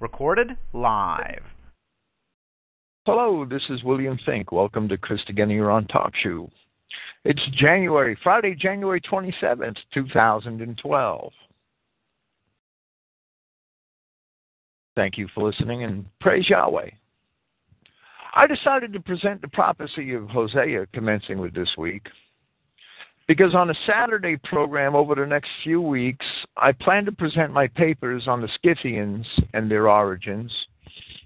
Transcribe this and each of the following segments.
Recorded live. Hello, this is William Finck. Welcome to Christogenea on Talk Shoe. It's January, Friday, January 27th, 2012. Thank you for listening and praise Yahweh. I decided to present the prophecy of Hosea commencing with this week because on a Saturday program over the next few weeks, I plan to present my papers on the Scythians and their origins.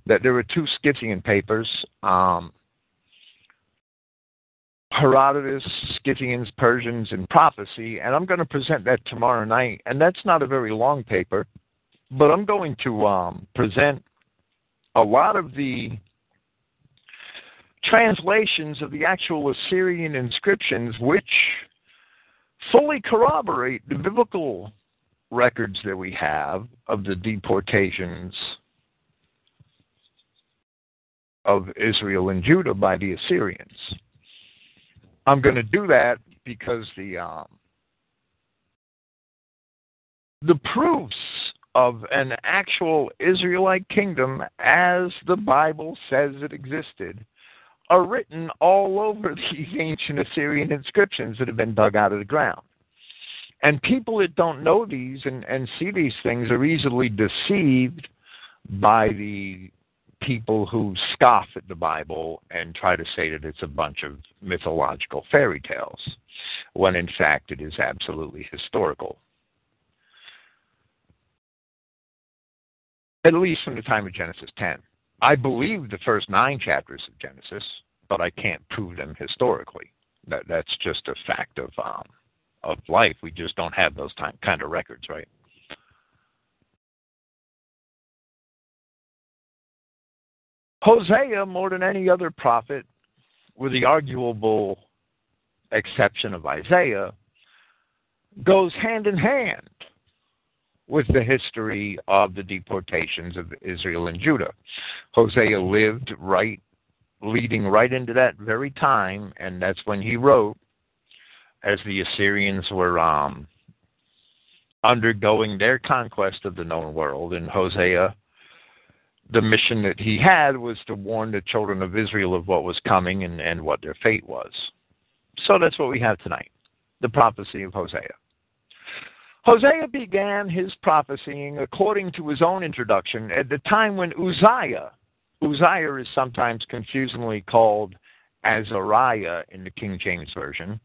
That there were two Scythian papers, um, Herodotus, Scythians, Persians, and Prophecy, and I'm going to present that tomorrow night. And that's not a very long paper, but I'm going to um, present a lot of the translations of the actual Assyrian inscriptions, which fully corroborate the biblical records that we have of the deportations of Israel and Judah by the Assyrians. I'm going to do that because the um, the proofs of an actual Israelite kingdom, as the Bible says it existed, are written all over these ancient Assyrian inscriptions that have been dug out of the ground. And people that don't know these and, and see these things are easily deceived by the people who scoff at the Bible and try to say that it's a bunch of mythological fairy tales, when in fact it is absolutely historical. At least from the time of Genesis 10. I believe the first nine chapters of Genesis, but I can't prove them historically. That that's just a fact of um, of life. We just don't have those time, kind of records, right? Hosea, more than any other prophet, with the arguable exception of Isaiah, goes hand in hand with the history of the deportations of Israel and Judah. Hosea lived right, leading right into that very time, and that's when he wrote, as the Assyrians were um, undergoing their conquest of the known world. And Hosea, the mission that he had was to warn the children of Israel of what was coming and, and what their fate was. So that's what we have tonight the prophecy of Hosea. Hosea began his prophesying according to his own introduction at the time when Uzziah, Uzziah is sometimes confusingly called Azariah in the King James Version,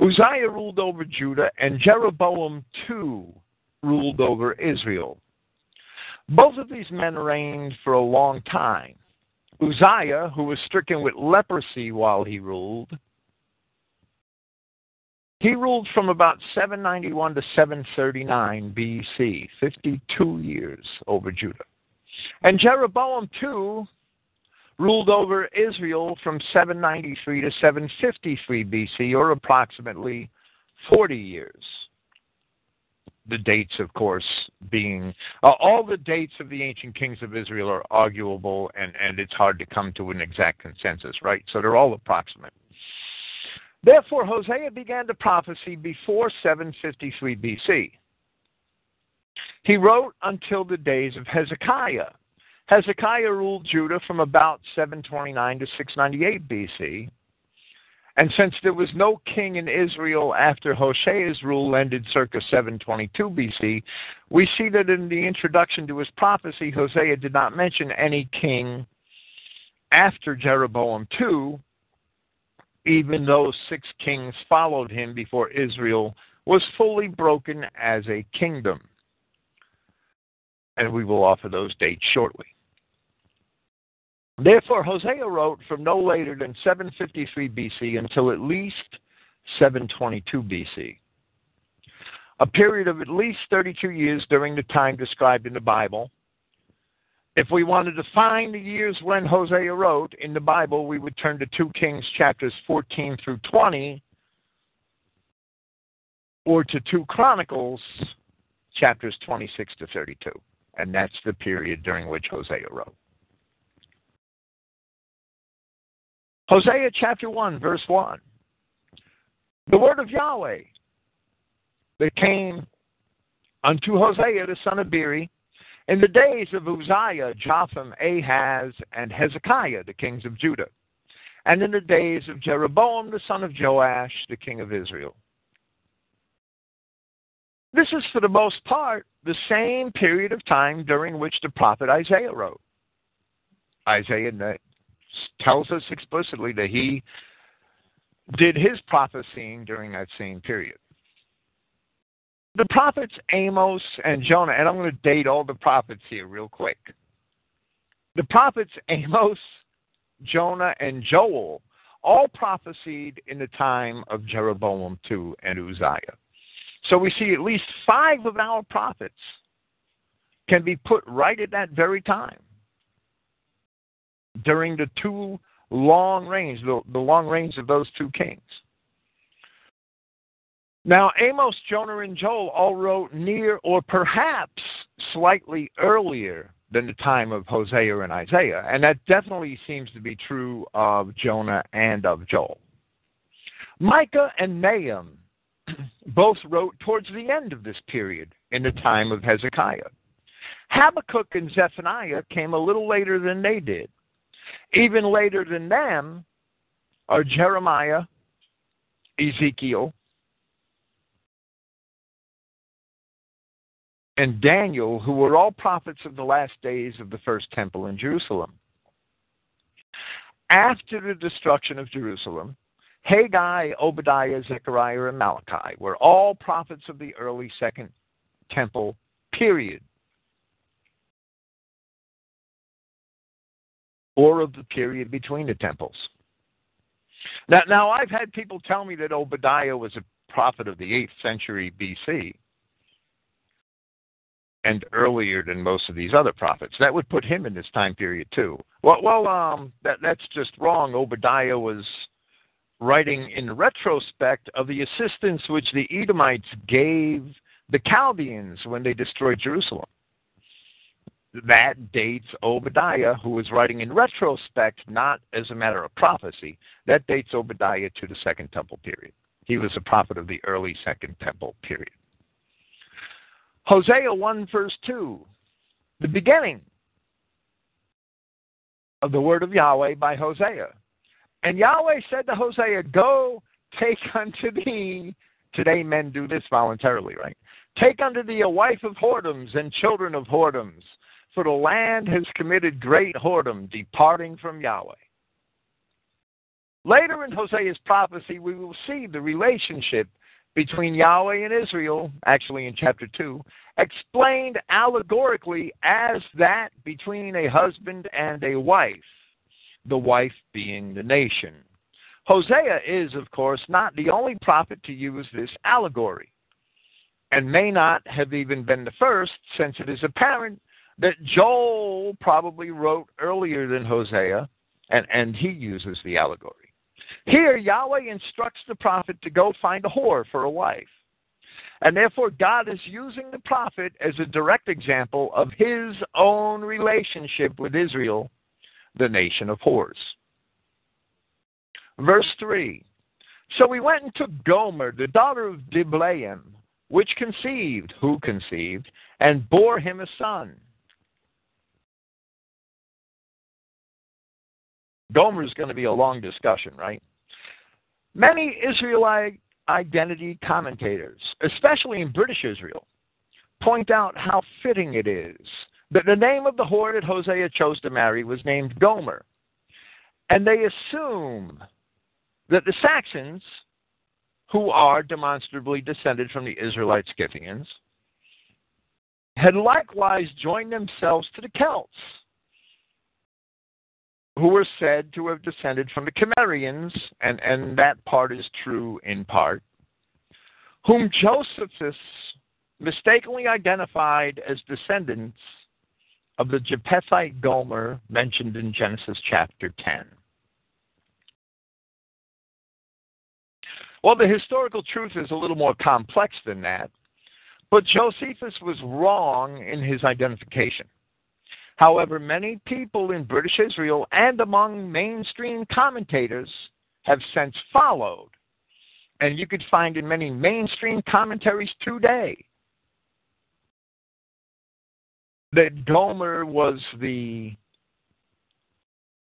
Uzziah ruled over Judah and Jeroboam II ruled over Israel. Both of these men reigned for a long time. Uzziah, who was stricken with leprosy while he ruled, he ruled from about 791 to 739 BC, 52 years over Judah. And Jeroboam, II ruled over Israel from 793 to 753 BC, or approximately 40 years. The dates, of course, being uh, all the dates of the ancient kings of Israel are arguable, and, and it's hard to come to an exact consensus, right? So they're all approximate. Therefore, Hosea began to prophesy before 753 BC. He wrote until the days of Hezekiah. Hezekiah ruled Judah from about 729 to 698 BC. And since there was no king in Israel after Hosea's rule ended circa 722 BC, we see that in the introduction to his prophecy, Hosea did not mention any king after Jeroboam II, even though six kings followed him before Israel was fully broken as a kingdom. And we will offer those dates shortly. Therefore, Hosea wrote from no later than 753 BC until at least 722 BC, a period of at least 32 years during the time described in the Bible if we wanted to find the years when Hosea wrote in the Bible, we would turn to 2 Kings chapters 14 through 20 or to 2 Chronicles chapters 26 to 32. And that's the period during which Hosea wrote. Hosea chapter 1, verse 1. The word of Yahweh that came unto Hosea the son of Beeri In the days of Uzziah, Jotham, Ahaz, and Hezekiah, the kings of Judah, and in the days of Jeroboam, the son of Joash, the king of Israel. This is, for the most part, the same period of time during which the prophet Isaiah wrote. Isaiah tells us explicitly that he did his prophesying during that same period. The prophets Amos and Jonah, and I'm going to date all the prophets here real quick. The prophets Amos, Jonah, and Joel all prophesied in the time of Jeroboam II and Uzziah. So we see at least five of our prophets can be put right at that very time during the two long reigns, the, the long reigns of those two kings. Now, Amos, Jonah, and Joel all wrote near or perhaps slightly earlier than the time of Hosea and Isaiah, and that definitely seems to be true of Jonah and of Joel. Micah and Nahum both wrote towards the end of this period in the time of Hezekiah. Habakkuk and Zephaniah came a little later than they did. Even later than them are Jeremiah, Ezekiel, and Daniel, who were all prophets of the last days of the first temple in Jerusalem. After the destruction of Jerusalem, Haggai, Obadiah, Zechariah, and Malachi were all prophets of the early second temple period. Or of the period between the temples. Now, now I've had people tell me that Obadiah was a prophet of the 8th century BC and earlier than most of these other prophets. That would put him in this time period too. Well, well, um, that that's just wrong. Obadiah was writing in retrospect of the assistance which the Edomites gave the Chaldeans when they destroyed Jerusalem. That dates Obadiah, who was writing in retrospect, not as a matter of prophecy. That dates Obadiah to the Second Temple period. He was a prophet of the early Second Temple period. Hosea 1, verse 2, the beginning of the word of Yahweh by Hosea. And Yahweh said to Hosea, Go take unto thee, today men do this voluntarily, right? Take unto thee a wife of whoredoms and children of whoredoms, for the land has committed great whoredom, departing from Yahweh. Later in Hosea's prophecy, we will see the relationship between Yahweh and Israel, actually in chapter 2, explained allegorically as that between a husband and a wife the wife being the nation. Hosea is, of course, not the only prophet to use this allegory, and may not have even been the first, since it is apparent that Joel probably wrote earlier than Hosea, and, and he uses the allegory. Here, Yahweh instructs the prophet to go find a whore for a wife. And therefore, God is using the prophet as a direct example of his own relationship with Israel the nation of whores. Verse 3 So we went and took Gomer, the daughter of Diblaim, which conceived, who conceived, and bore him a son. Gomer is going to be a long discussion, right? Many Israelite identity commentators, especially in British Israel, point out how fitting it is that the name of the whore that Hosea chose to marry was named Gomer. And they assume that the Saxons, who are demonstrably descended from the Israelite Scythians, had likewise joined themselves to the Celts, who were said to have descended from the Cimmerians, and, and that part is true in part, whom Josephus mistakenly identified as descendants of the Japhethite Gomer mentioned in Genesis chapter 10. Well, the historical truth is a little more complex than that, but Josephus was wrong in his identification. However, many people in British Israel and among mainstream commentators have since followed. And you could find in many mainstream commentaries today that Gomer was the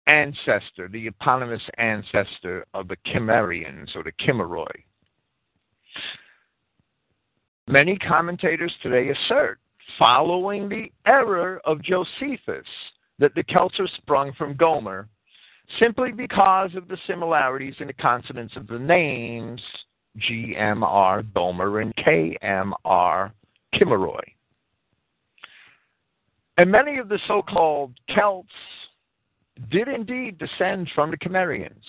ancestor, the eponymous ancestor of the Cimmerians or the Kimmeroi. Many commentators today assert, following the error of Josephus, that the Celts are sprung from Gomer simply because of the similarities in the consonants of the names GMR Gomer and KMR Kimmeroi. And many of the so called Celts did indeed descend from the Cimmerians.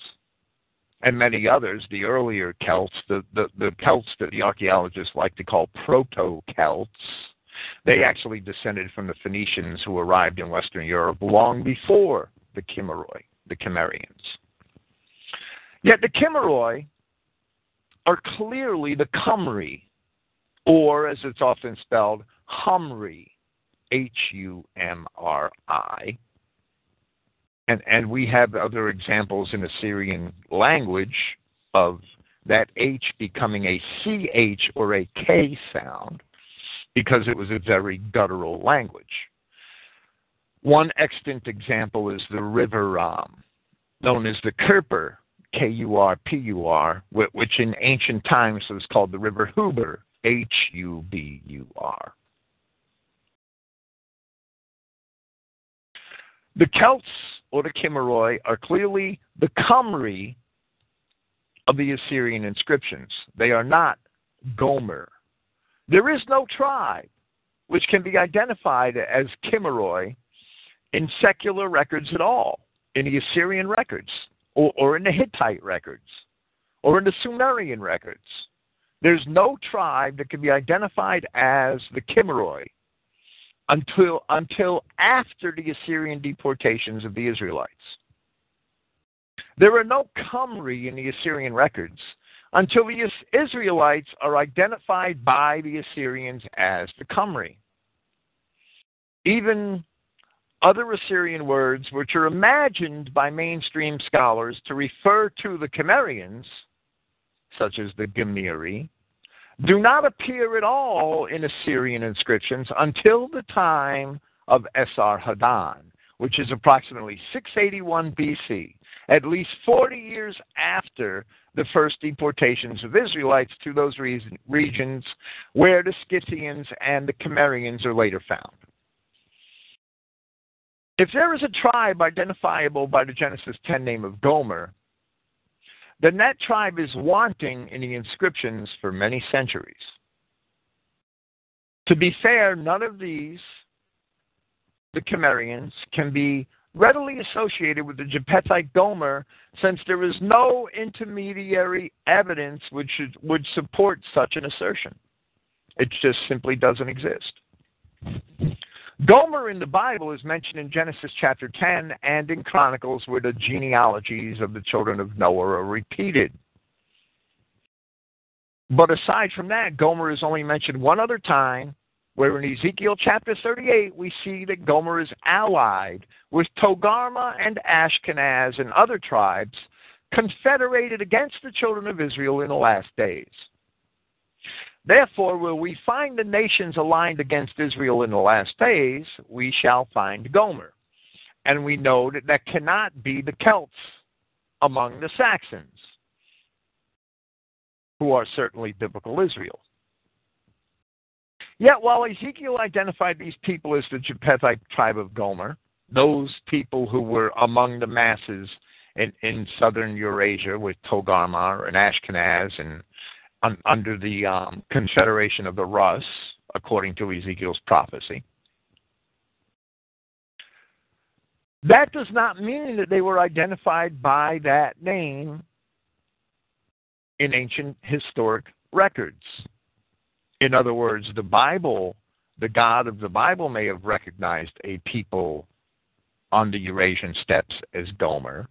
And many others, the earlier Celts, the, the, the Celts that the archaeologists like to call proto Celts, they actually descended from the Phoenicians who arrived in Western Europe long before the Kimmeroi, the Cimmerians. Yet the Kimmeroi are clearly the Cumri, or as it's often spelled, Humri, H U M R I. And, and we have other examples in Assyrian language of that H becoming a CH or a K sound because it was a very guttural language. One extant example is the river um, known as the Kurpur, K U R P U R, which in ancient times was called the river Hubur, H U B U R. The Celts or the Kimmeroi are clearly the Cumri of the Assyrian inscriptions. They are not Gomer. There is no tribe which can be identified as Kimmeroi in secular records at all, in the Assyrian records, or, or in the Hittite records, or in the Sumerian records. There's no tribe that can be identified as the Kimmeroi until, until after the Assyrian deportations of the Israelites. There are no Cumri in the Assyrian records until the Israelites are identified by the Assyrians as the Cumri. Even other Assyrian words, which are imagined by mainstream scholars to refer to the Cimmerians, such as the Gemiri, do not appear at all in Assyrian inscriptions until the time of Esarhaddon, which is approximately 681 BC, at least 40 years after the first deportations of Israelites to those regions where the Scythians and the Cimmerians are later found. If there is a tribe identifiable by the Genesis 10 name of Gomer, then that tribe is wanting in the inscriptions for many centuries. To be fair, none of these, the Cimmerians, can be readily associated with the Japhethite Gomer since there is no intermediary evidence which should, would support such an assertion. It just simply doesn't exist. Gomer in the Bible is mentioned in Genesis chapter 10 and in Chronicles where the genealogies of the children of Noah are repeated. But aside from that, Gomer is only mentioned one other time, where in Ezekiel chapter 38 we see that Gomer is allied with Togarma and Ashkenaz and other tribes confederated against the children of Israel in the last days. Therefore, will we find the nations aligned against Israel in the last days, we shall find Gomer. And we know that that cannot be the Celts among the Saxons, who are certainly biblical Israel. Yet, while Ezekiel identified these people as the Japhethite tribe of Gomer, those people who were among the masses in, in southern Eurasia with Togarmah and Ashkenaz and un, under the um, confederation of the Rus, according to Ezekiel's prophecy. That does not mean that they were identified by that name in ancient historic records. In other words, the Bible, the God of the Bible may have recognized a people on the Eurasian steppes as Gomer,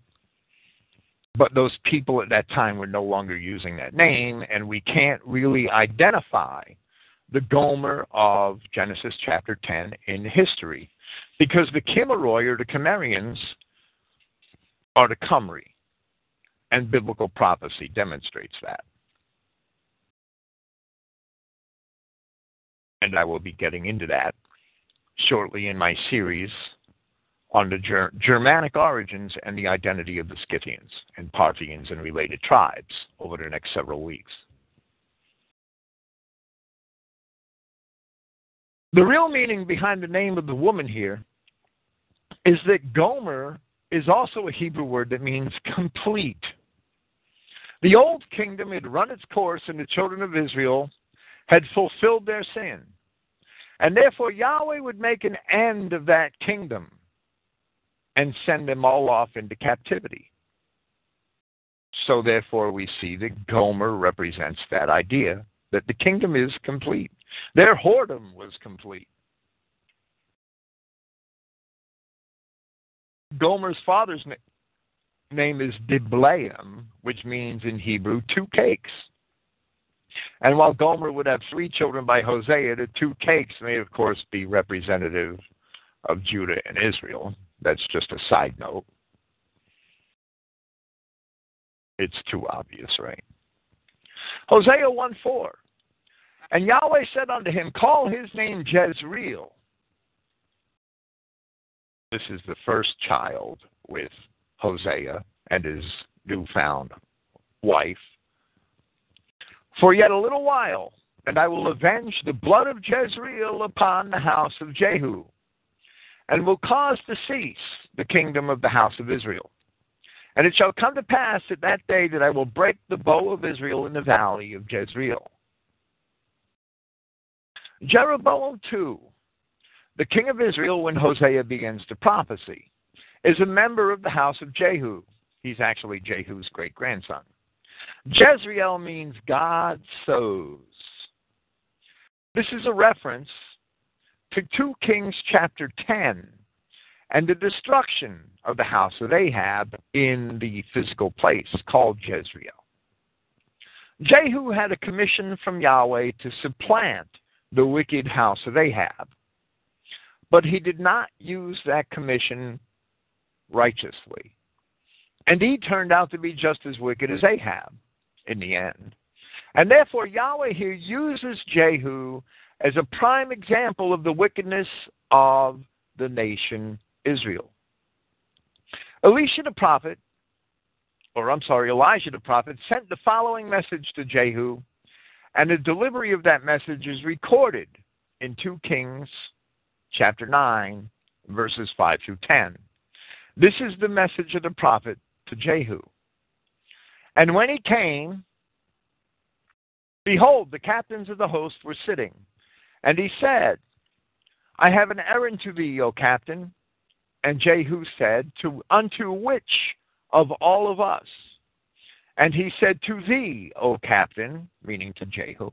but those people at that time were no longer using that name, and we can't really identify the Gomer of Genesis chapter 10 in history because the Kimmeroi or the Cimmerians are the Cumri, and biblical prophecy demonstrates that. And I will be getting into that shortly in my series on the Ger- Germanic origins and the identity of the Scythians and Parthians and related tribes over the next several weeks. The real meaning behind the name of the woman here is that Gomer is also a Hebrew word that means complete. The old kingdom had run its course, and the children of Israel had fulfilled their sin. And therefore, Yahweh would make an end of that kingdom and send them all off into captivity. So, therefore, we see that Gomer represents that idea that the kingdom is complete. Their whoredom was complete. Gomer's father's na- name is Diblaim, which means in Hebrew two cakes. And while Gomer would have three children by Hosea, the two cakes may, of course, be representative of Judah and Israel. That's just a side note. It's too obvious, right? Hosea 1 4. And Yahweh said unto him, Call his name Jezreel. This is the first child with Hosea and his newfound wife. For yet a little while, and I will avenge the blood of Jezreel upon the house of Jehu, and will cause to cease the kingdom of the house of Israel. And it shall come to pass at that day that I will break the bow of Israel in the valley of Jezreel. Jeroboam II, the king of Israel, when Hosea begins to prophecy, is a member of the house of Jehu. He's actually Jehu's great grandson. Jezreel means God sows. This is a reference to 2 Kings chapter 10 and the destruction of the house of Ahab in the physical place called Jezreel. Jehu had a commission from Yahweh to supplant the wicked house of Ahab, but he did not use that commission righteously. And he turned out to be just as wicked as Ahab in the end. And therefore, Yahweh here uses Jehu as a prime example of the wickedness of the nation Israel. Elisha the prophet, or I'm sorry, Elijah the prophet, sent the following message to Jehu, and the delivery of that message is recorded in 2 Kings chapter 9, verses 5 through 10. This is the message of the prophet to Jehu. And when he came, behold, the captains of the host were sitting. And he said, I have an errand to thee, O captain. And Jehu said, to, Unto which of all of us? And he said, To thee, O captain, meaning to Jehu,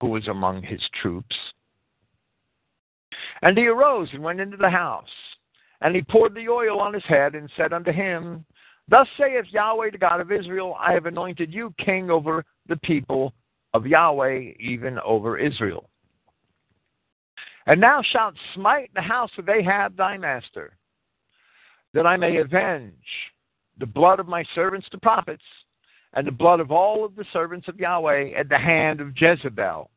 who was among his troops. And he arose and went into the house. And he poured the oil on his head and said unto him, Thus saith Yahweh, the God of Israel, I have anointed you king over the people of Yahweh, even over Israel. And thou shalt smite the house of Ahab thy master, that I may avenge the blood of my servants the prophets, and the blood of all of the servants of Yahweh at the hand of Jezebel.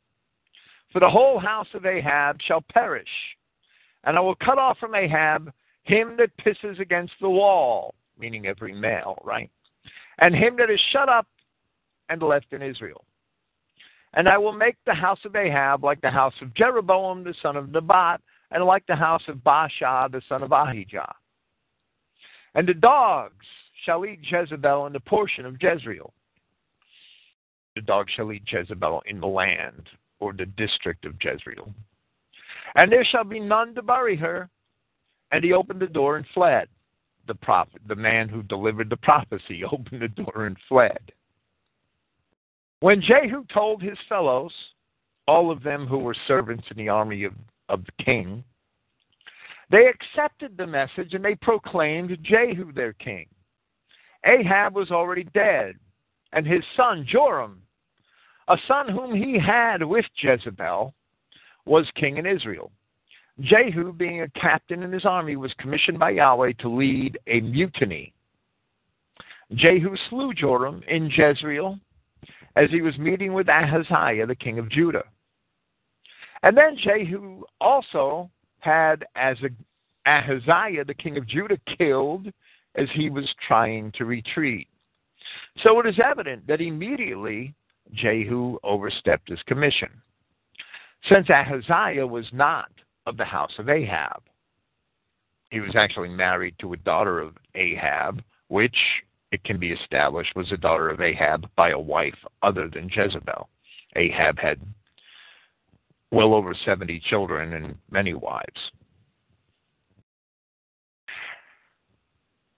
For the whole house of Ahab shall perish, and I will cut off from Ahab him that pisses against the wall, meaning every male, right? And him that is shut up and left in Israel. And I will make the house of Ahab like the house of Jeroboam the son of Nebat, and like the house of Baasha the son of Ahijah. And the dogs shall eat Jezebel in the portion of Jezreel. The dogs shall eat Jezebel in the land, or the district of Jezreel. And there shall be none to bury her. And he opened the door and fled. The prophet, the man who delivered the prophecy, opened the door and fled. When Jehu told his fellows, all of them who were servants in the army of, of the king, they accepted the message and they proclaimed Jehu their king. Ahab was already dead, and his son Joram, a son whom he had with Jezebel, was king in Israel. Jehu, being a captain in his army, was commissioned by Yahweh to lead a mutiny. Jehu slew Joram in Jezreel as he was meeting with Ahaziah, the king of Judah. And then Jehu also had as Ahaziah, the king of Judah, killed as he was trying to retreat. So it is evident that immediately Jehu overstepped his commission. Since Ahaziah was not of the house of Ahab, he was actually married to a daughter of Ahab, which it can be established was a daughter of Ahab by a wife other than Jezebel. Ahab had well over 70 children and many wives.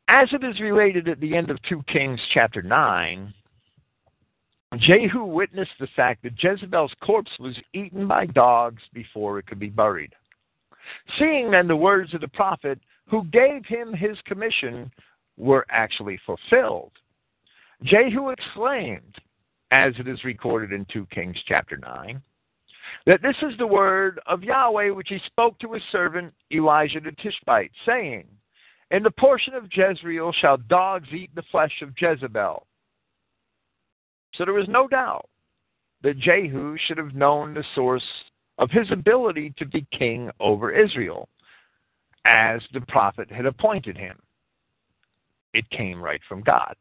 As it is related at the end of 2 Kings chapter 9, Jehu witnessed the fact that Jezebel's corpse was eaten by dogs before it could be buried. Seeing then the words of the prophet who gave him his commission were actually fulfilled, Jehu exclaimed, as it is recorded in 2 Kings chapter 9, that this is the word of Yahweh which he spoke to his servant Elijah the Tishbite, saying, In the portion of Jezreel shall dogs eat the flesh of Jezebel. So there was no doubt that Jehu should have known the source of his ability to be king over Israel, as the prophet had appointed him. It came right from God.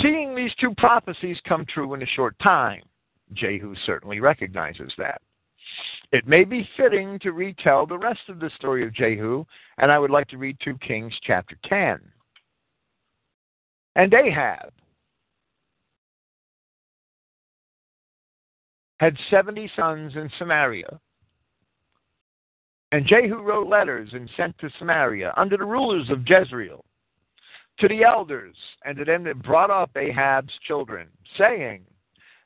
Seeing these two prophecies come true in a short time, Jehu certainly recognizes that. It may be fitting to retell the rest of the story of Jehu, and I would like to read 2 Kings chapter 10. And Ahab had 70 sons in Samaria. And Jehu wrote letters and sent to Samaria under the rulers of Jezreel to the elders and to them that brought up Ahab's children, saying,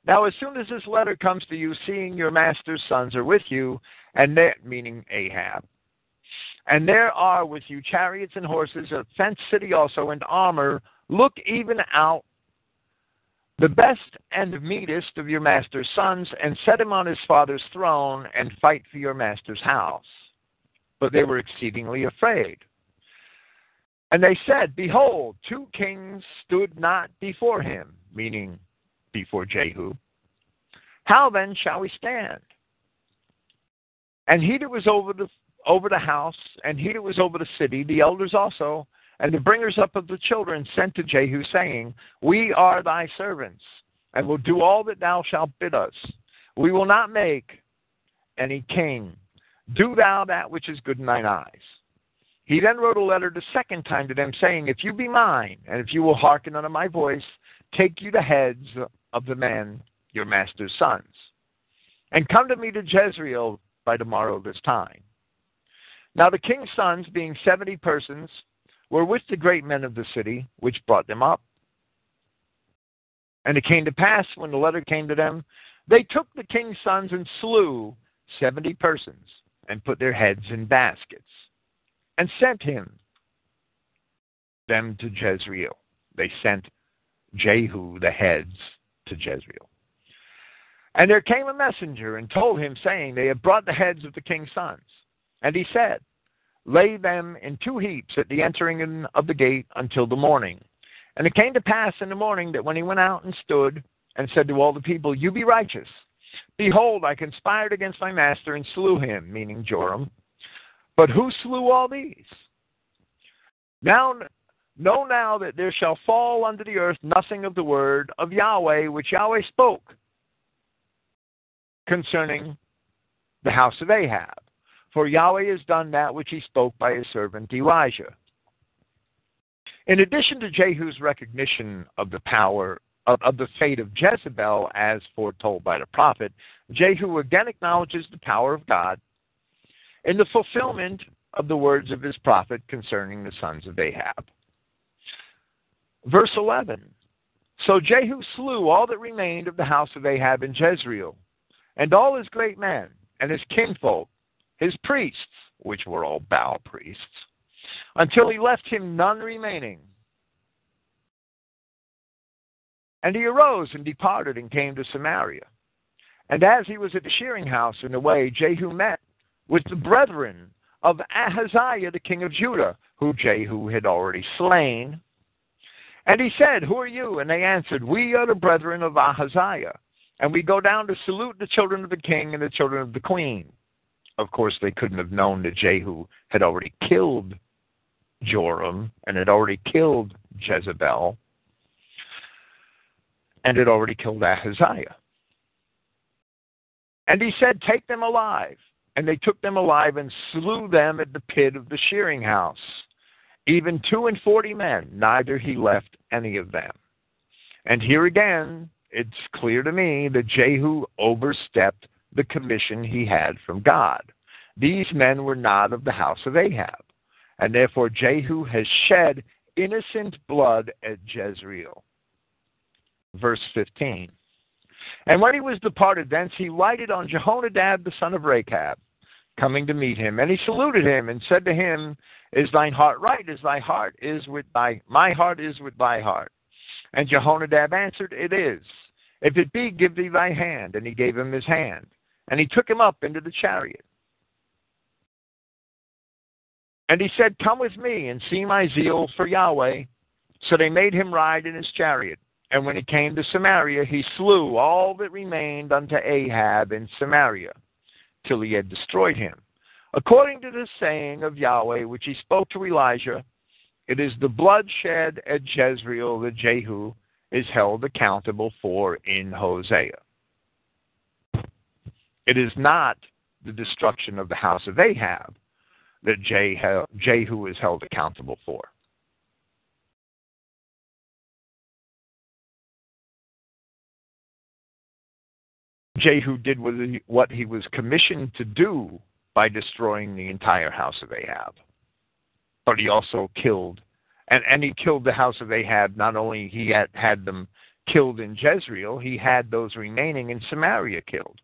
Now as soon as this letter comes to you, seeing your master's sons are with you, and they, meaning Ahab, and there are with you chariots and horses, a fenced city also, and armor, look even out the best and meanest of your master's sons, and set him on his father's throne, and fight for your master's house. But they were exceedingly afraid. And they said, Behold, two kings stood not before him, meaning before Jehu. How then shall we stand? And he that was over the over the house, and he that was over the city, the elders also, and the bringers up of the children sent to Jehu, saying, We are thy servants, and will do all that thou shalt bid us. We will not make any king. Do thou that which is good in thine eyes. He then wrote a letter the second time to them, saying, If you be mine, and if you will hearken unto my voice, take you the heads of the men, your master's sons, and come to me to Jezreel by tomorrow this time. Now the king's sons, being seventy persons, were with the great men of the city, which brought them up. And it came to pass, when the letter came to them, they took the king's sons and slew seventy persons, and put their heads in baskets and sent him them to Jezreel. They sent Jehu the heads to Jezreel. And there came a messenger and told him, saying, They have brought the heads of the king's sons. And he said, Lay them in two heaps at the entering in of the gate until the morning. And it came to pass in the morning that when he went out and stood and said to all the people, You be righteous. Behold, I conspired against my master and slew him, meaning Joram, but who slew all these? Now know now that there shall fall unto the earth nothing of the word of Yahweh which Yahweh spoke concerning the house of Ahab. For Yahweh has done that which he spoke by his servant Elijah. In addition to Jehu's recognition of the power of, of, the fate of Jezebel as foretold by the prophet, Jehu again acknowledges the power of God in the fulfillment of the words of his prophet concerning the sons of Ahab. Verse 11 So Jehu slew all that remained of the house of Ahab in Jezreel, and all his great men, and his kinfolk, his priests, which were all Baal priests, until he left him none remaining. And he arose and departed and came to Samaria. And as he was at the shearing house in the way, Jehu met with the brethren of Ahaziah, the king of Judah, who Jehu had already slain. And he said, Who are you? And they answered, We are the brethren of Ahaziah, and we go down to salute the children of the king and the children of the queen. Of course, they couldn't have known that Jehu had already killed Joram and had already killed Jezebel and had already killed Ahaziah. And he said, Take them alive. And they took them alive and slew them at the pit of the shearing house, even two and forty men, neither he left any of them. And here again, it's clear to me that Jehu overstepped the commission he had from God. These men were not of the house of Ahab, and therefore Jehu has shed innocent blood at Jezreel. Verse 15. And when he was departed thence, he lighted on Jehonadab the son of Rechab, coming to meet him. And he saluted him and said to him, Is thine heart right as thy heart is with thy my heart is with thy heart? And Jehonadab answered, It is. If it be, give thee thy hand. And he gave him his hand. And he took him up into the chariot. And he said, Come with me and see my zeal for Yahweh. So they made him ride in his chariot. And when he came to Samaria, he slew all that remained unto Ahab in Samaria, till he had destroyed him. According to the saying of Yahweh, which he spoke to Elijah, it is the bloodshed at Jezreel that Jehu is held accountable for in Hosea. It is not the destruction of the house of Ahab that Jehu is held accountable for. Jehu did what he was commissioned to do by destroying the entire house of Ahab. But he also killed, and, and he killed the house of Ahab. Not only he had, had them killed in Jezreel, he had those remaining in Samaria killed.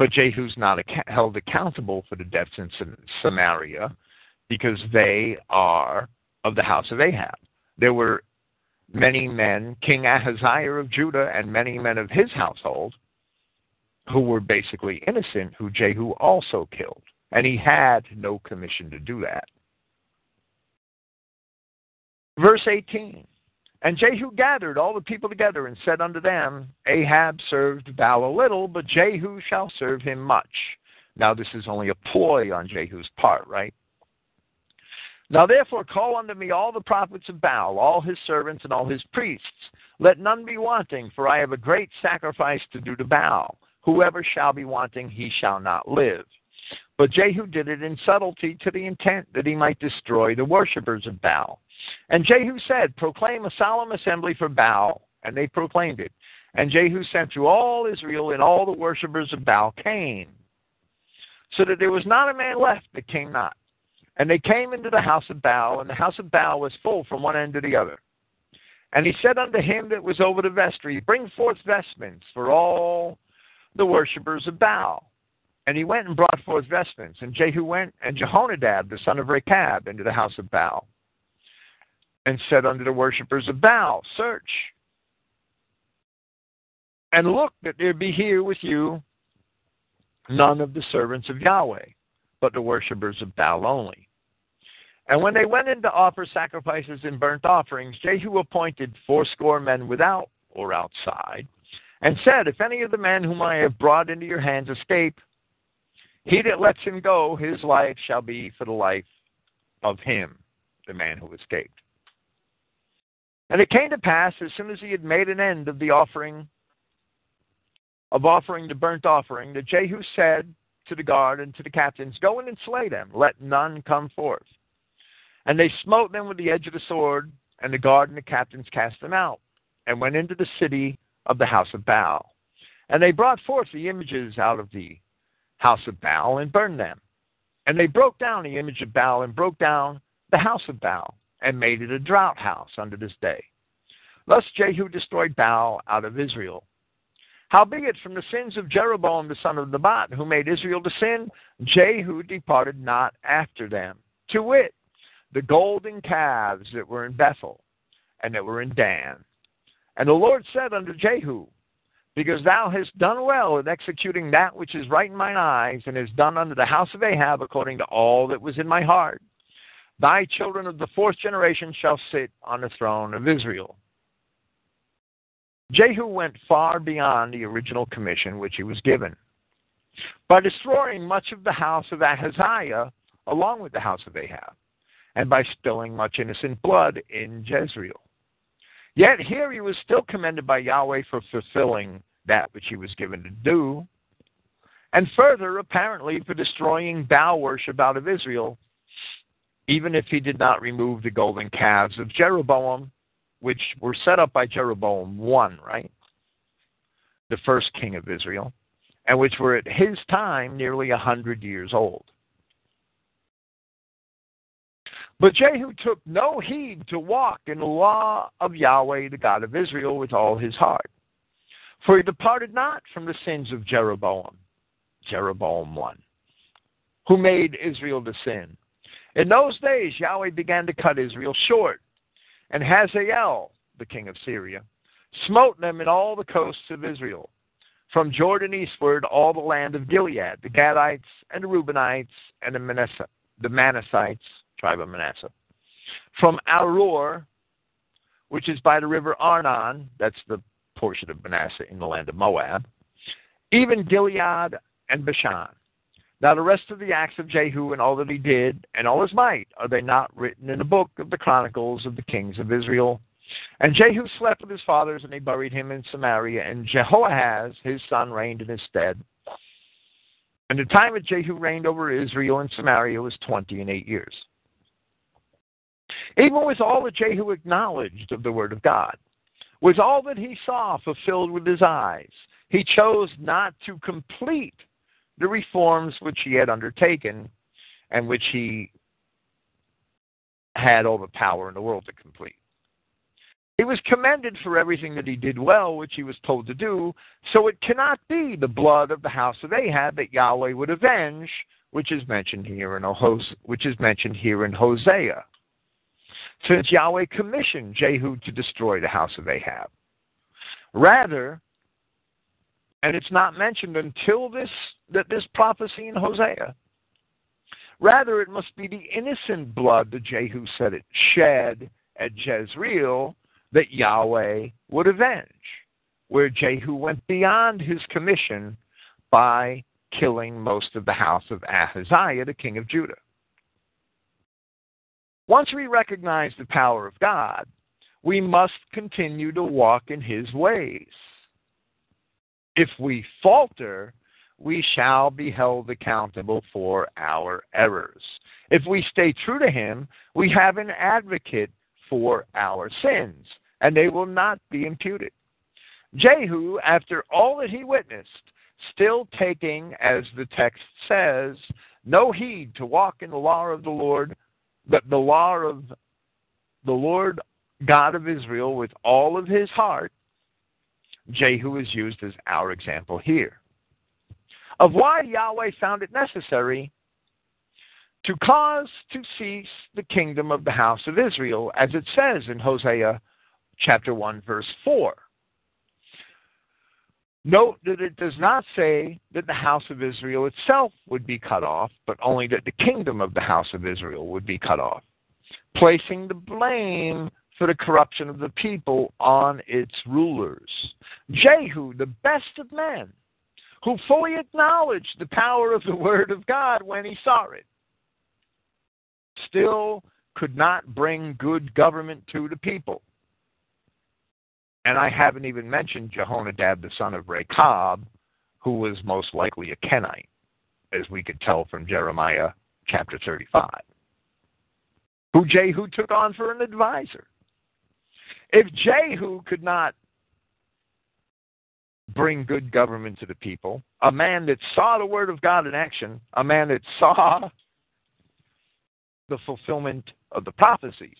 But Jehu's not ac- held accountable for the deaths in Samaria because they are of the house of Ahab. There were many men, King Ahaziah of Judah, and many men of his household who were basically innocent, who Jehu also killed. And he had no commission to do that. Verse 18 And Jehu gathered all the people together and said unto them, Ahab served Baal a little, but Jehu shall serve him much. Now, this is only a ploy on Jehu's part, right? Now therefore call unto me all the prophets of Baal, all his servants and all his priests. Let none be wanting, for I have a great sacrifice to do to Baal. Whoever shall be wanting, he shall not live. But Jehu did it in subtlety to the intent that he might destroy the worshippers of Baal. And Jehu said, Proclaim a solemn assembly for Baal. And they proclaimed it. And Jehu sent through all Israel, and all the worshippers of Baal came, so that there was not a man left that came not. And they came into the house of Baal, and the house of Baal was full from one end to the other. And he said unto him that was over the vestry, Bring forth vestments for all the worshippers of Baal. And he went and brought forth vestments. And Jehu went, and Jehonadab, the son of Rechab, into the house of Baal, and said unto the worshippers of Baal, Search, and look that there be here with you none of the servants of Yahweh, but the worshippers of Baal only. And when they went in to offer sacrifices and burnt offerings, Jehu appointed fourscore men without or outside, and said, If any of the men whom I have brought into your hands escape, he that lets him go, his life shall be for the life of him, the man who escaped. And it came to pass, as soon as he had made an end of the offering, of offering the burnt offering, that Jehu said to the guard and to the captains, Go in and slay them, let none come forth. And they smote them with the edge of the sword, and the guard and the captains cast them out, and went into the city of the house of Baal. And they brought forth the images out of the house of Baal and burned them. And they broke down the image of Baal and broke down the house of Baal and made it a drought house unto this day. Thus Jehu destroyed Baal out of Israel. Howbeit, from the sins of Jeroboam the son of Nebat, who made Israel to sin, Jehu departed not after them. To wit, the golden calves that were in Bethel and that were in Dan. And the Lord said unto Jehu, Because thou hast done well in executing that which is right in mine eyes, and hast done unto the house of Ahab according to all that was in my heart, thy children of the fourth generation shall sit on the throne of Israel. Jehu went far beyond the original commission which he was given. by destroying much of the house of Ahaziah along with the house of Ahab, and by spilling much innocent blood in Jezreel. Yet here he was still commended by Yahweh for fulfilling that which he was given to do, and further, apparently, for destroying Baal worship out of Israel, even if he did not remove the golden calves of Jeroboam, which were set up by Jeroboam one, right? The first king of Israel, and which were at his time nearly a hundred years old. But Jehu took no heed to walk in the law of Yahweh, the God of Israel, with all his heart. For he departed not from the sins of Jeroboam, Jeroboam 1, who made Israel to sin. In those days, Yahweh began to cut Israel short, and Hazael, the king of Syria, smote them in all the coasts of Israel, from Jordan eastward, all the land of Gilead, the Gadites and the Reubenites and the, Manasseh, the Manassites, tribe of Manasseh. From Aroer, which is by the river Arnon, that's the portion of Manasseh in the land of Moab, even Gilead and Bashan. Now the rest of the acts of Jehu and all that he did, and all his might, are they not written in the book of the chronicles of the kings of Israel? And Jehu slept with his fathers, and they buried him in Samaria, and Jehoahaz, his son, reigned in his stead. And the time that Jehu reigned over Israel and Samaria was twenty and eight years. Even with all that Jehu acknowledged of the word of God, with all that he saw fulfilled with his eyes, he chose not to complete the reforms which he had undertaken and which he had all the power in the world to complete. He was commended for everything that he did well, which he was told to do, so it cannot be the blood of the house of Ahab that Yahweh would avenge, which is mentioned here in which is mentioned here in Hosea. Since Yahweh commissioned Jehu to destroy the house of Ahab. Rather, and it's not mentioned until this that this prophecy in Hosea. Rather, it must be the innocent blood that Jehu said it shed at Jezreel that Yahweh would avenge, where Jehu went beyond his commission by killing most of the house of Ahaziah, the king of Judah. Once we recognize the power of God, we must continue to walk in his ways. If we falter, we shall be held accountable for our errors. If we stay true to Him, we have an advocate for our sins, and they will not be imputed. Jehu, after all that he witnessed, still taking, as the text says, no heed to walk in the law of the Lord, but the law of the Lord God of Israel with all of his heart, Jehu is used as our example here. Of why Yahweh found it necessary to cause to cease the kingdom of the house of Israel, as it says in Hosea chapter 1, verse 4. Note that it does not say that the house of Israel itself would be cut off, but only that the kingdom of the house of Israel would be cut off, placing the blame for the corruption of the people on its rulers. Jehu, the best of men, who fully acknowledged the power of the Word of God when he saw it, still could not bring good government to the people. And I haven't even mentioned Jehonadab, the son of Rechab, who was most likely a Kenite, as we could tell from Jeremiah chapter 35, who Jehu took on for an advisor. If Jehu could not bring good government to the people, a man that saw the word of God in action, a man that saw the fulfillment of the prophecies,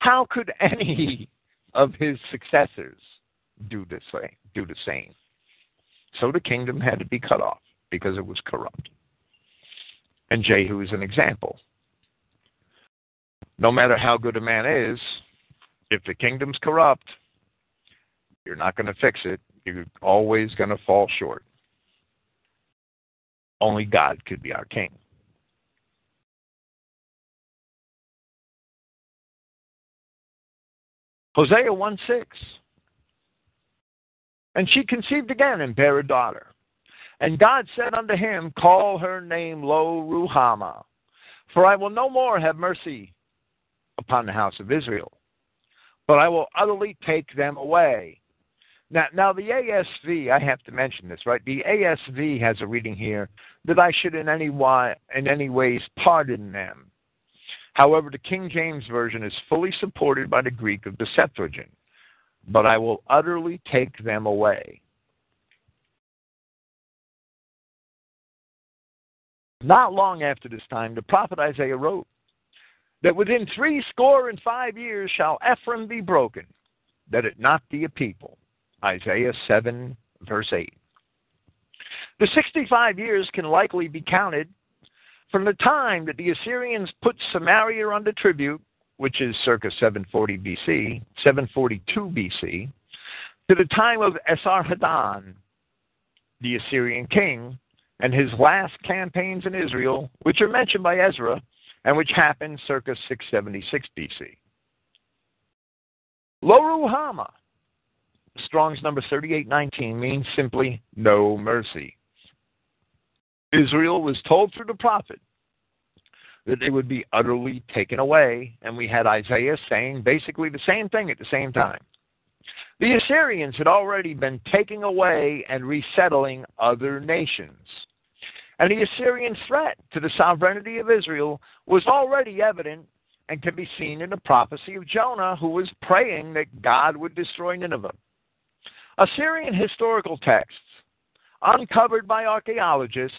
how could any of his successors do the same? Do the same? So the kingdom had to be cut off because it was corrupt. And Jehu is an example. No matter how good a man is, if the kingdom's corrupt, you're not going to fix it. You're always going to fall short. Only God could be our king. Hosea 1 6. And she conceived again and bare a daughter. And God said unto him, Call her name Lo Ruhamah, for I will no more have mercy upon the house of Israel, but I will utterly take them away. Now, now the ASV, I have to mention this, right? The ASV has a reading here that I should in any way, in any ways pardon them. However, the King James version is fully supported by the Greek of the Septuagint. But I will utterly take them away. Not long after this time, the prophet Isaiah wrote that within three score and five years shall Ephraim be broken, that it not be a people. Isaiah 7, verse 8. The 65 years can likely be counted from the time that the Assyrians put Samaria under tribute, which is circa 740 BC, 742 BC, to the time of Esarhaddon, the Assyrian king, and his last campaigns in Israel, which are mentioned by Ezra and which happened circa 676 BC. Lo Ruhamah, Strong's number 3819, means simply no mercy. Israel was told through the prophet that they would be utterly taken away, and we had Isaiah saying basically the same thing at the same time. The Assyrians had already been taking away and resettling other nations. And the Assyrian threat to the sovereignty of Israel was already evident and can be seen in the prophecy of Jonah, who was praying that God would destroy Nineveh. Assyrian historical texts, uncovered by archaeologists,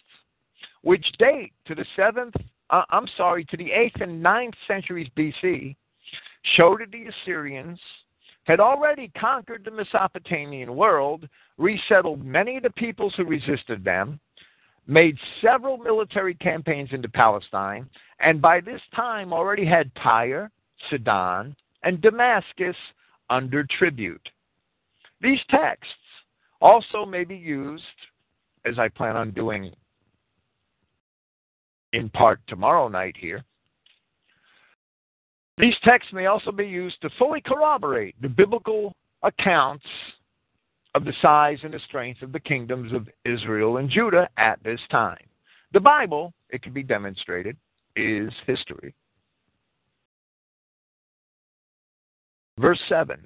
which date to the 7th, uh, I'm sorry, to the 8th and 9th centuries BC, showed that the Assyrians had already conquered the Mesopotamian world, resettled many of the peoples who resisted them, made several military campaigns into Palestine, and by this time already had Tyre, Sidon, and Damascus under tribute. These texts also may be used, as I plan on doing in part tomorrow night here. These texts may also be used to fully corroborate the biblical accounts of the size and the strength of the kingdoms of Israel and Judah at this time. The Bible, it can be demonstrated, is history. Verse 7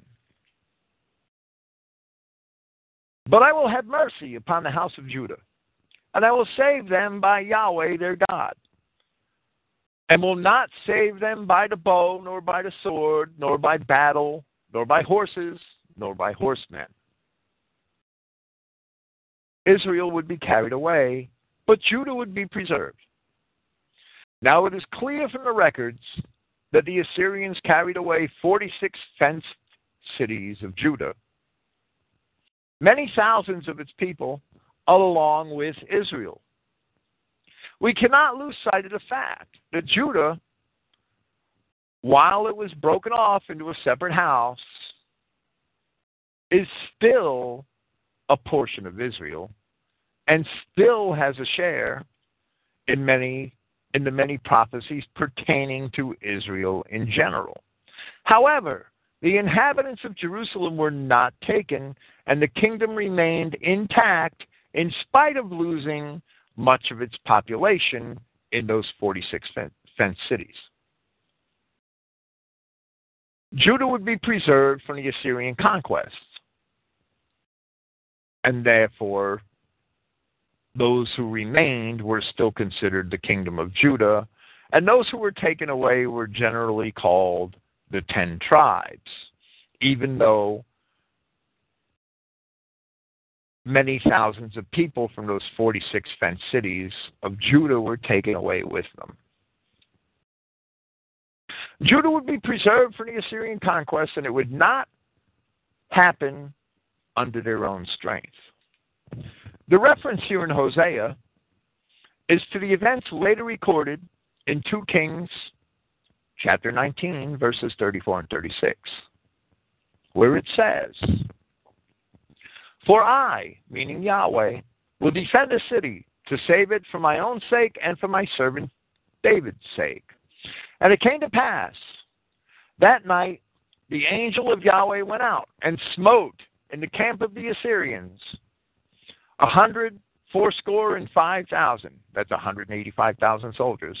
But I will have mercy upon the house of Judah, and I will save them by Yahweh their God, and will not save them by the bow, nor by the sword, nor by battle, nor by horses, nor by horsemen. Israel would be carried away, but Judah would be preserved. Now it is clear from the records that the Assyrians carried away 46 fenced cities of Judah, many thousands of its people, along with Israel. We cannot lose sight of the fact that Judah, while it was broken off into a separate house, is still a portion of Israel and still has a share in many in the many prophecies pertaining to Israel in general. However, the inhabitants of Jerusalem were not taken, and the kingdom remained intact in spite of losing much of its population in those 46 fenced cities. Judah would be preserved from the Assyrian conquests, and therefore those who remained were still considered the kingdom of Judah, and those who were taken away were generally called the ten tribes, even though many thousands of people from those 46 fenced cities of Judah were taken away with them. Judah would be preserved from the Assyrian conquest, and it would not happen under their own strength. The reference here in Hosea is to the events later recorded in 2 Kings chapter 19, verses 34 and 36, where it says, For I, meaning Yahweh, will defend the city to save it for my own sake and for my servant David's sake. And it came to pass that night the angel of Yahweh went out and smote in the camp of the Assyrians a hundred fourscore and five thousand. That's a 185,000 soldiers.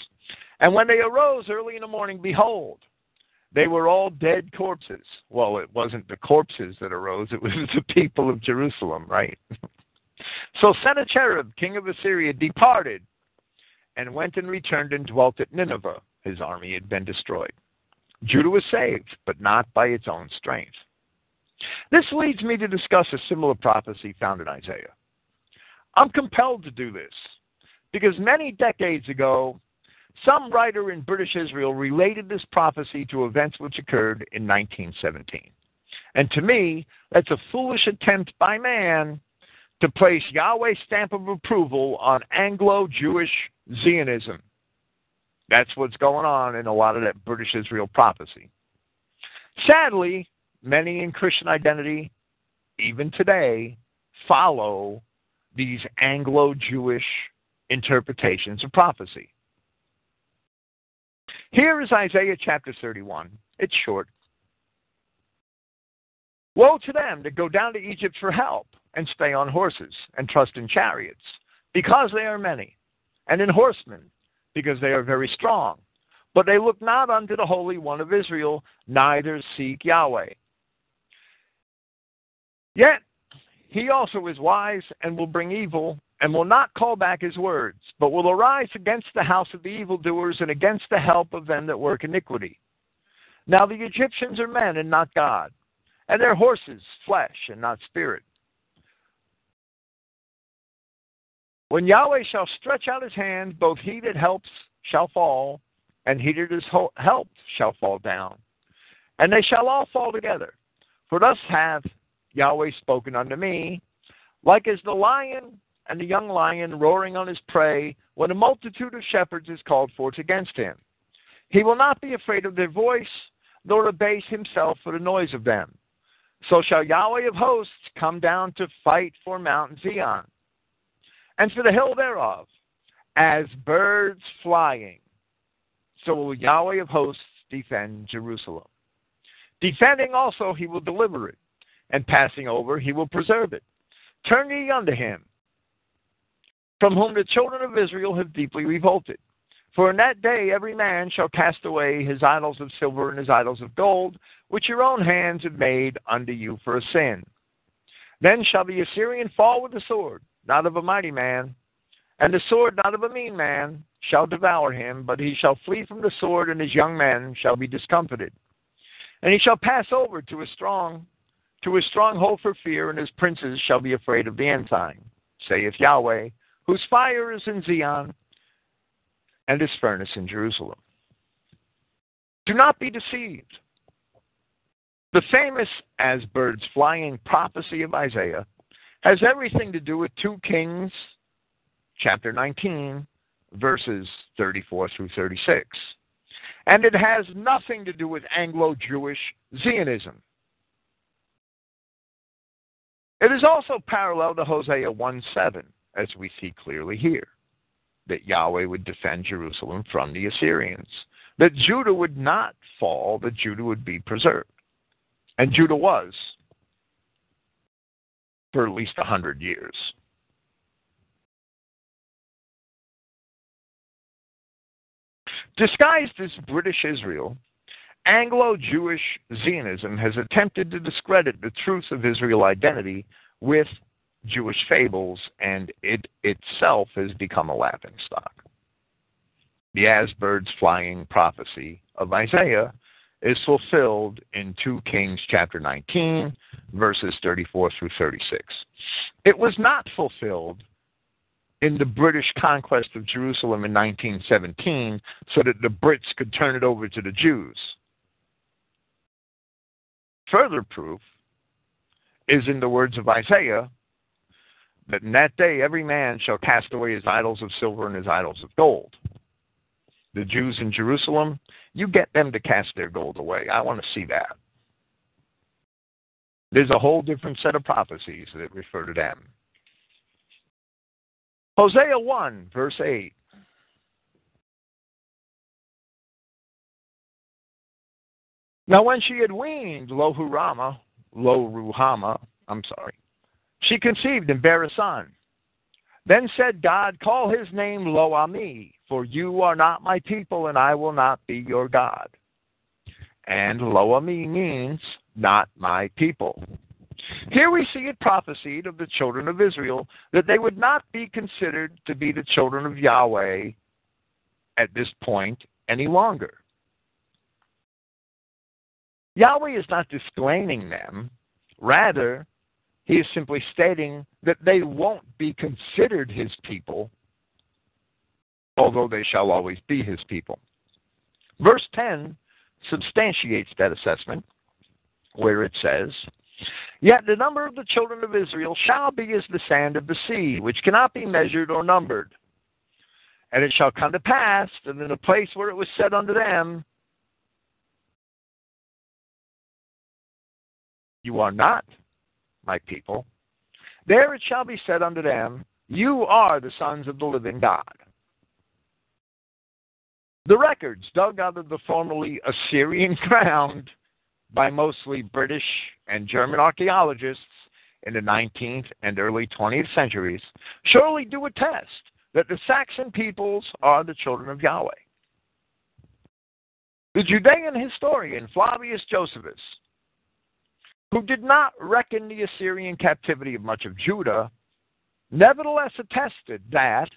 And when they arose early in the morning, behold, they were all dead corpses. Well, it wasn't the corpses that arose, it was the people of Jerusalem, right? so Sennacherib, king of Assyria, departed and went and returned and dwelt at Nineveh. His army had been destroyed. Judah was saved, but not by its own strength. This leads me to discuss a similar prophecy found in Isaiah. I'm compelled to do this because many decades ago, some writer in British Israel related this prophecy to events which occurred in 1917. And to me, that's a foolish attempt by man to place Yahweh's stamp of approval on Anglo Jewish Zionism. That's what's going on in a lot of that British Israel prophecy. Sadly, many in Christian identity, even today, follow these Anglo Jewish interpretations of prophecy. Here is Isaiah chapter 31. It's short. Woe to them that go down to Egypt for help and stay on horses and trust in chariots, because they are many, and in horsemen, because they are very strong. But they look not unto the Holy One of Israel, neither seek Yahweh. Yet he also is wise and will bring evil, and will not call back his words, but will arise against the house of the evildoers and against the help of them that work iniquity. Now the Egyptians are men and not God, and their horses flesh and not spirit. When Yahweh shall stretch out his hand, both he that helps shall fall, and he that is helped shall fall down. And they shall all fall together. For thus hath Yahweh spoken unto me, like as the lion and the young lion roaring on his prey when a multitude of shepherds is called forth against him. He will not be afraid of their voice, nor abase himself for the noise of them. So shall Yahweh of hosts come down to fight for Mount Zion, and for the hill thereof, as birds flying. So will Yahweh of hosts defend Jerusalem. Defending also, he will deliver it, and passing over, he will preserve it. Turn ye unto him, from whom the children of Israel have deeply revolted. For in that day every man shall cast away his idols of silver and his idols of gold, which your own hands have made unto you for a sin. Then shall the Assyrian fall with the sword, not of a mighty man, and the sword not of a mean man shall devour him, but he shall flee from the sword, and his young men shall be discomfited. And he shall pass over to a strong to his stronghold for fear, and his princes shall be afraid of the ensign, saith Yahweh, whose fire is in Zion and his furnace in Jerusalem. Do not be deceived. The famous as birds flying prophecy of Isaiah has everything to do with 2 Kings chapter 19 verses 34 through 36. And it has nothing to do with Anglo-Jewish Zionism. It is also parallel to Hosea 1 7 as we see clearly here, that Yahweh would defend Jerusalem from the Assyrians, that Judah would not fall, that Judah would be preserved. And Judah was for at least a hundred years. Disguised as British Israel, Anglo Jewish Zionism has attempted to discredit the truth of Israel identity with Jewish fables, and it itself has become a laughingstock. The as birds flying prophecy of Isaiah is fulfilled in 2 Kings chapter 19, verses 34 through 36. It was not fulfilled in the British conquest of Jerusalem in 1917 so that the Brits could turn it over to the Jews. Further proof is in the words of Isaiah that in that day every man shall cast away his idols of silver and his idols of gold. The Jews in Jerusalem, you get them to cast their gold away. I want to see that. There's a whole different set of prophecies that refer to them. Hosea 1, verse 8. Now, when she had weaned Lohurama, Lo Ruhama, I'm sorry, she conceived and bare a son. Then said God, Call his name Lo Ami, for you are not my people, and I will not be your God. And Lo Ami means not my people. Here we see it prophesied of the children of Israel that they would not be considered to be the children of Yahweh at this point any longer. Yahweh is not disclaiming them. Rather, he is simply stating that they won't be considered his people, although they shall always be his people. Verse 10 substantiates that assessment, where it says, Yet the number of the children of Israel shall be as the sand of the sea, which cannot be measured or numbered. And it shall come to pass that in the place where it was said unto them, You are not my people, there it shall be said unto them, You are the sons of the living God. The records dug out of the formerly Assyrian ground by mostly British and German archaeologists in the 19th and early 20th centuries surely do attest that the Saxon peoples are the children of Yahweh. The Judean historian Flavius Josephus, who did not reckon the Assyrian captivity of much of Judah, nevertheless attested that,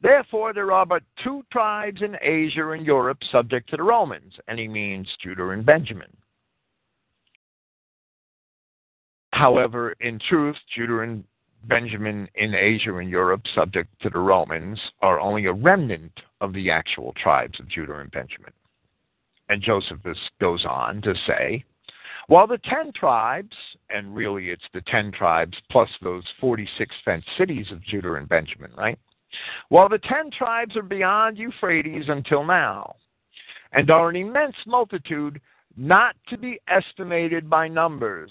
therefore, there are but two tribes in Asia and Europe subject to the Romans, and he means Judah and Benjamin. However, in truth, Judah and Benjamin in Asia and Europe, subject to the Romans, are only a remnant of the actual tribes of Judah and Benjamin. And Josephus goes on to say, while the ten tribes, and really it's the ten tribes plus those 46 fenced cities of Judah and Benjamin, right? While the ten tribes are beyond Euphrates until now, and are an immense multitude not to be estimated by numbers,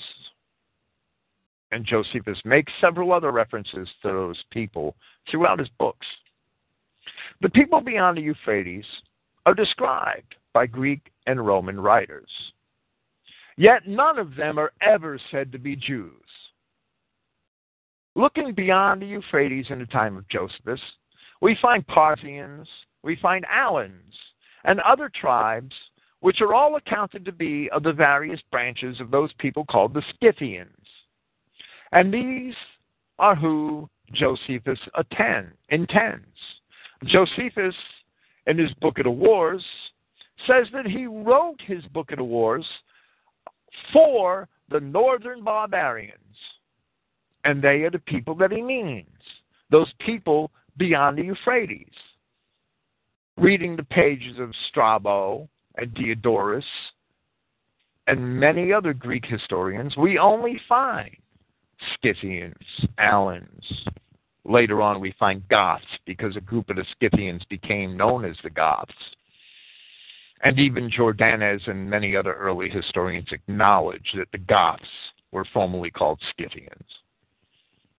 and Josephus makes several other references to those people throughout his books. The people beyond the Euphrates are described by Greek and Roman writers. Yet none of them are ever said to be Jews. Looking beyond the Euphrates in the time of Josephus, we find Parthians, we find Alans, and other tribes which are all accounted to be of the various branches of those people called the Scythians. And these are who Josephus attend, intends. Josephus, in his Book of the Wars, says that he wrote his Book of the Wars for the northern barbarians. And they are the people that he means, those people beyond the Euphrates. Reading the pages of Strabo and Diodorus and many other Greek historians, we only find Scythians, Alans. Later on, we find Goths because a group of the Scythians became known as the Goths. And even Jordanes and many other early historians acknowledge that the Goths were formerly called Scythians.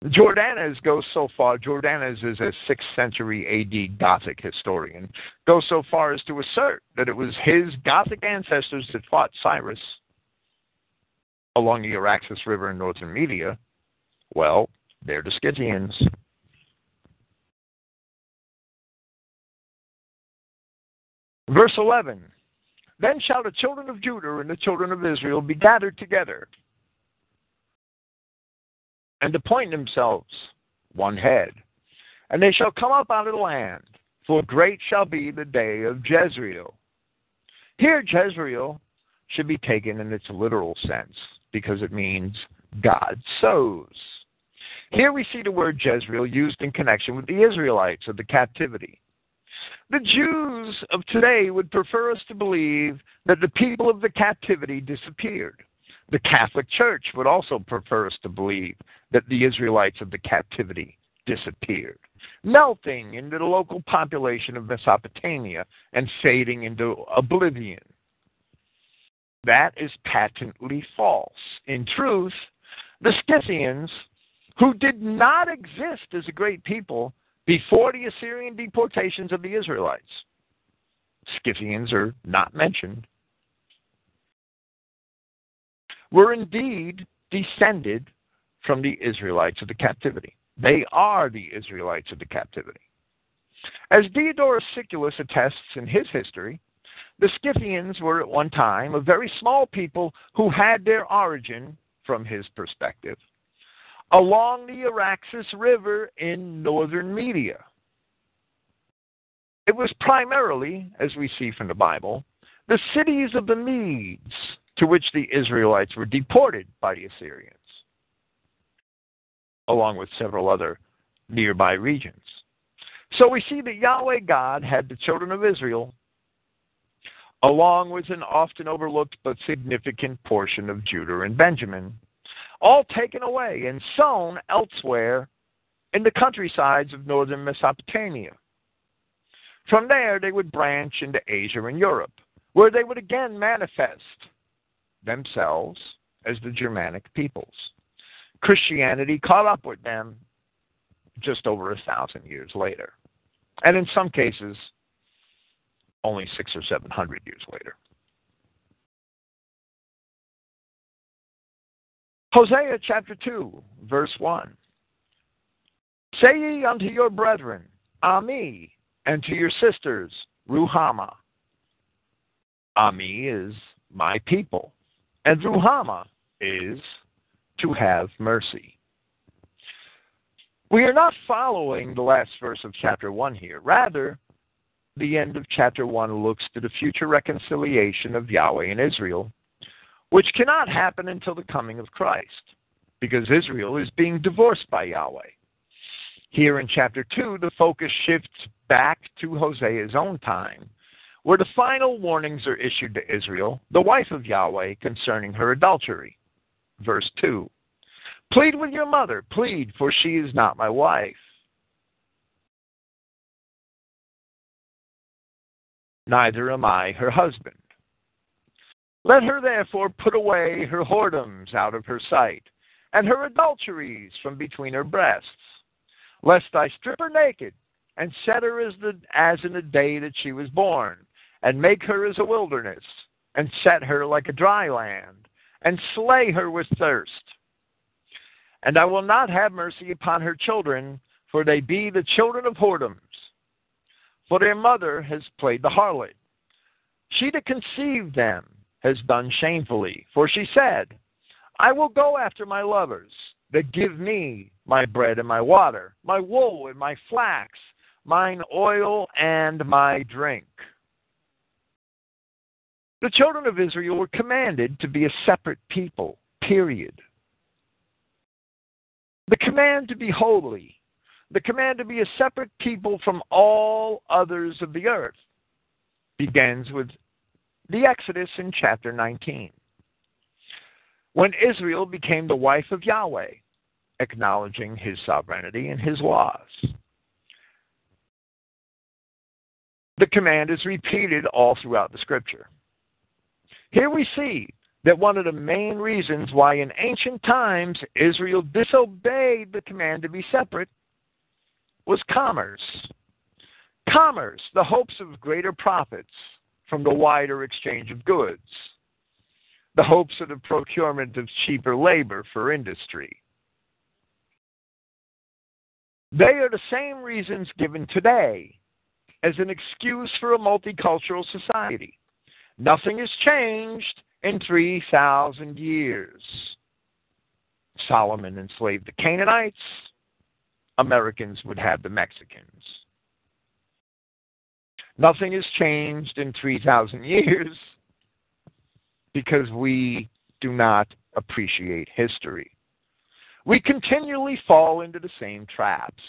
Jordanes goes so far, Jordanes is a 6th century AD Gothic historian, goes so far as to assert that it was his Gothic ancestors that fought Cyrus along the Araxes River in northern Media well, they're the Scythians. Verse 11 Then shall the children of Judah and the children of Israel be gathered together and appoint themselves one head. And they shall come up out of the land, for great shall be the day of Jezreel. Here, Jezreel should be taken in its literal sense because it means God sows. Here we see the word Jezreel used in connection with the Israelites of the captivity. The Jews of today would prefer us to believe that the people of the captivity disappeared. The Catholic Church would also prefer us to believe that the Israelites of the captivity disappeared, melting into the local population of Mesopotamia and fading into oblivion. That is patently false. In truth, the Scythians who did not exist as a great people before the Assyrian deportations of the Israelites. Scythians are not mentioned. Were indeed descended from the Israelites of the captivity. They are the Israelites of the captivity. As Diodorus Siculus attests in his history, the Scythians were at one time a very small people who had their origin, from his perspective, along the Araxes River in northern Media. It was primarily, as we see from the Bible, the cities of the Medes to which the Israelites were deported by the Assyrians, along with several other nearby regions. So we see that Yahweh God had the children of Israel, along with an often overlooked but significant portion of Judah and Benjamin, all taken away and sown elsewhere in the countrysides of northern Mesopotamia. From there, they would branch into Asia and Europe, where they would again manifest themselves as the Germanic peoples. Christianity caught up with them just over a thousand years later. And in some cases, only six or seven hundred years later. Hosea chapter 2, verse 1. Say ye unto your brethren, Ami, and to your sisters, Ruhamah. Ami is my people, and Ruhamah is to have mercy. We are not following the last verse of chapter 1 here. Rather, the end of chapter 1 looks to the future reconciliation of Yahweh and Israel, which cannot happen until the coming of Christ, because Israel is being divorced by Yahweh. Here in chapter 2, the focus shifts back to Hosea's own time, where the final warnings are issued to Israel, the wife of Yahweh, concerning her adultery. Verse 2 Plead with your mother, plead, for she is not my wife. Neither am I her husband. Let her therefore put away her whoredoms out of her sight, and her adulteries from between her breasts, lest I strip her naked, and set her as, the, as in the day that she was born, and make her as a wilderness, and set her like a dry land, and slay her with thirst. And I will not have mercy upon her children, for they be the children of whoredoms. For their mother has played the harlot. She that conceived them has done shamefully, for she said, I will go after my lovers that give me my bread and my water, my wool and my flax, mine oil and my drink. The children of Israel were commanded to be a separate people, period. The command to be holy, the command to be a separate people from all others of the earth, begins with the Exodus in chapter 19. When Israel became the wife of Yahweh, acknowledging his sovereignty and his laws. The command is repeated all throughout the scripture. Here we see that one of the main reasons why in ancient times Israel disobeyed the command to be separate was commerce. Commerce, the hopes of greater profits from the wider exchange of goods, the hopes of the procurement of cheaper labor for industry. They are the same reasons given today as an excuse for a multicultural society. Nothing has changed in 3,000 years. Solomon enslaved the Canaanites, Americans would have the Mexicans. Nothing has changed in 3,000 years because we do not appreciate history. We continually fall into the same traps.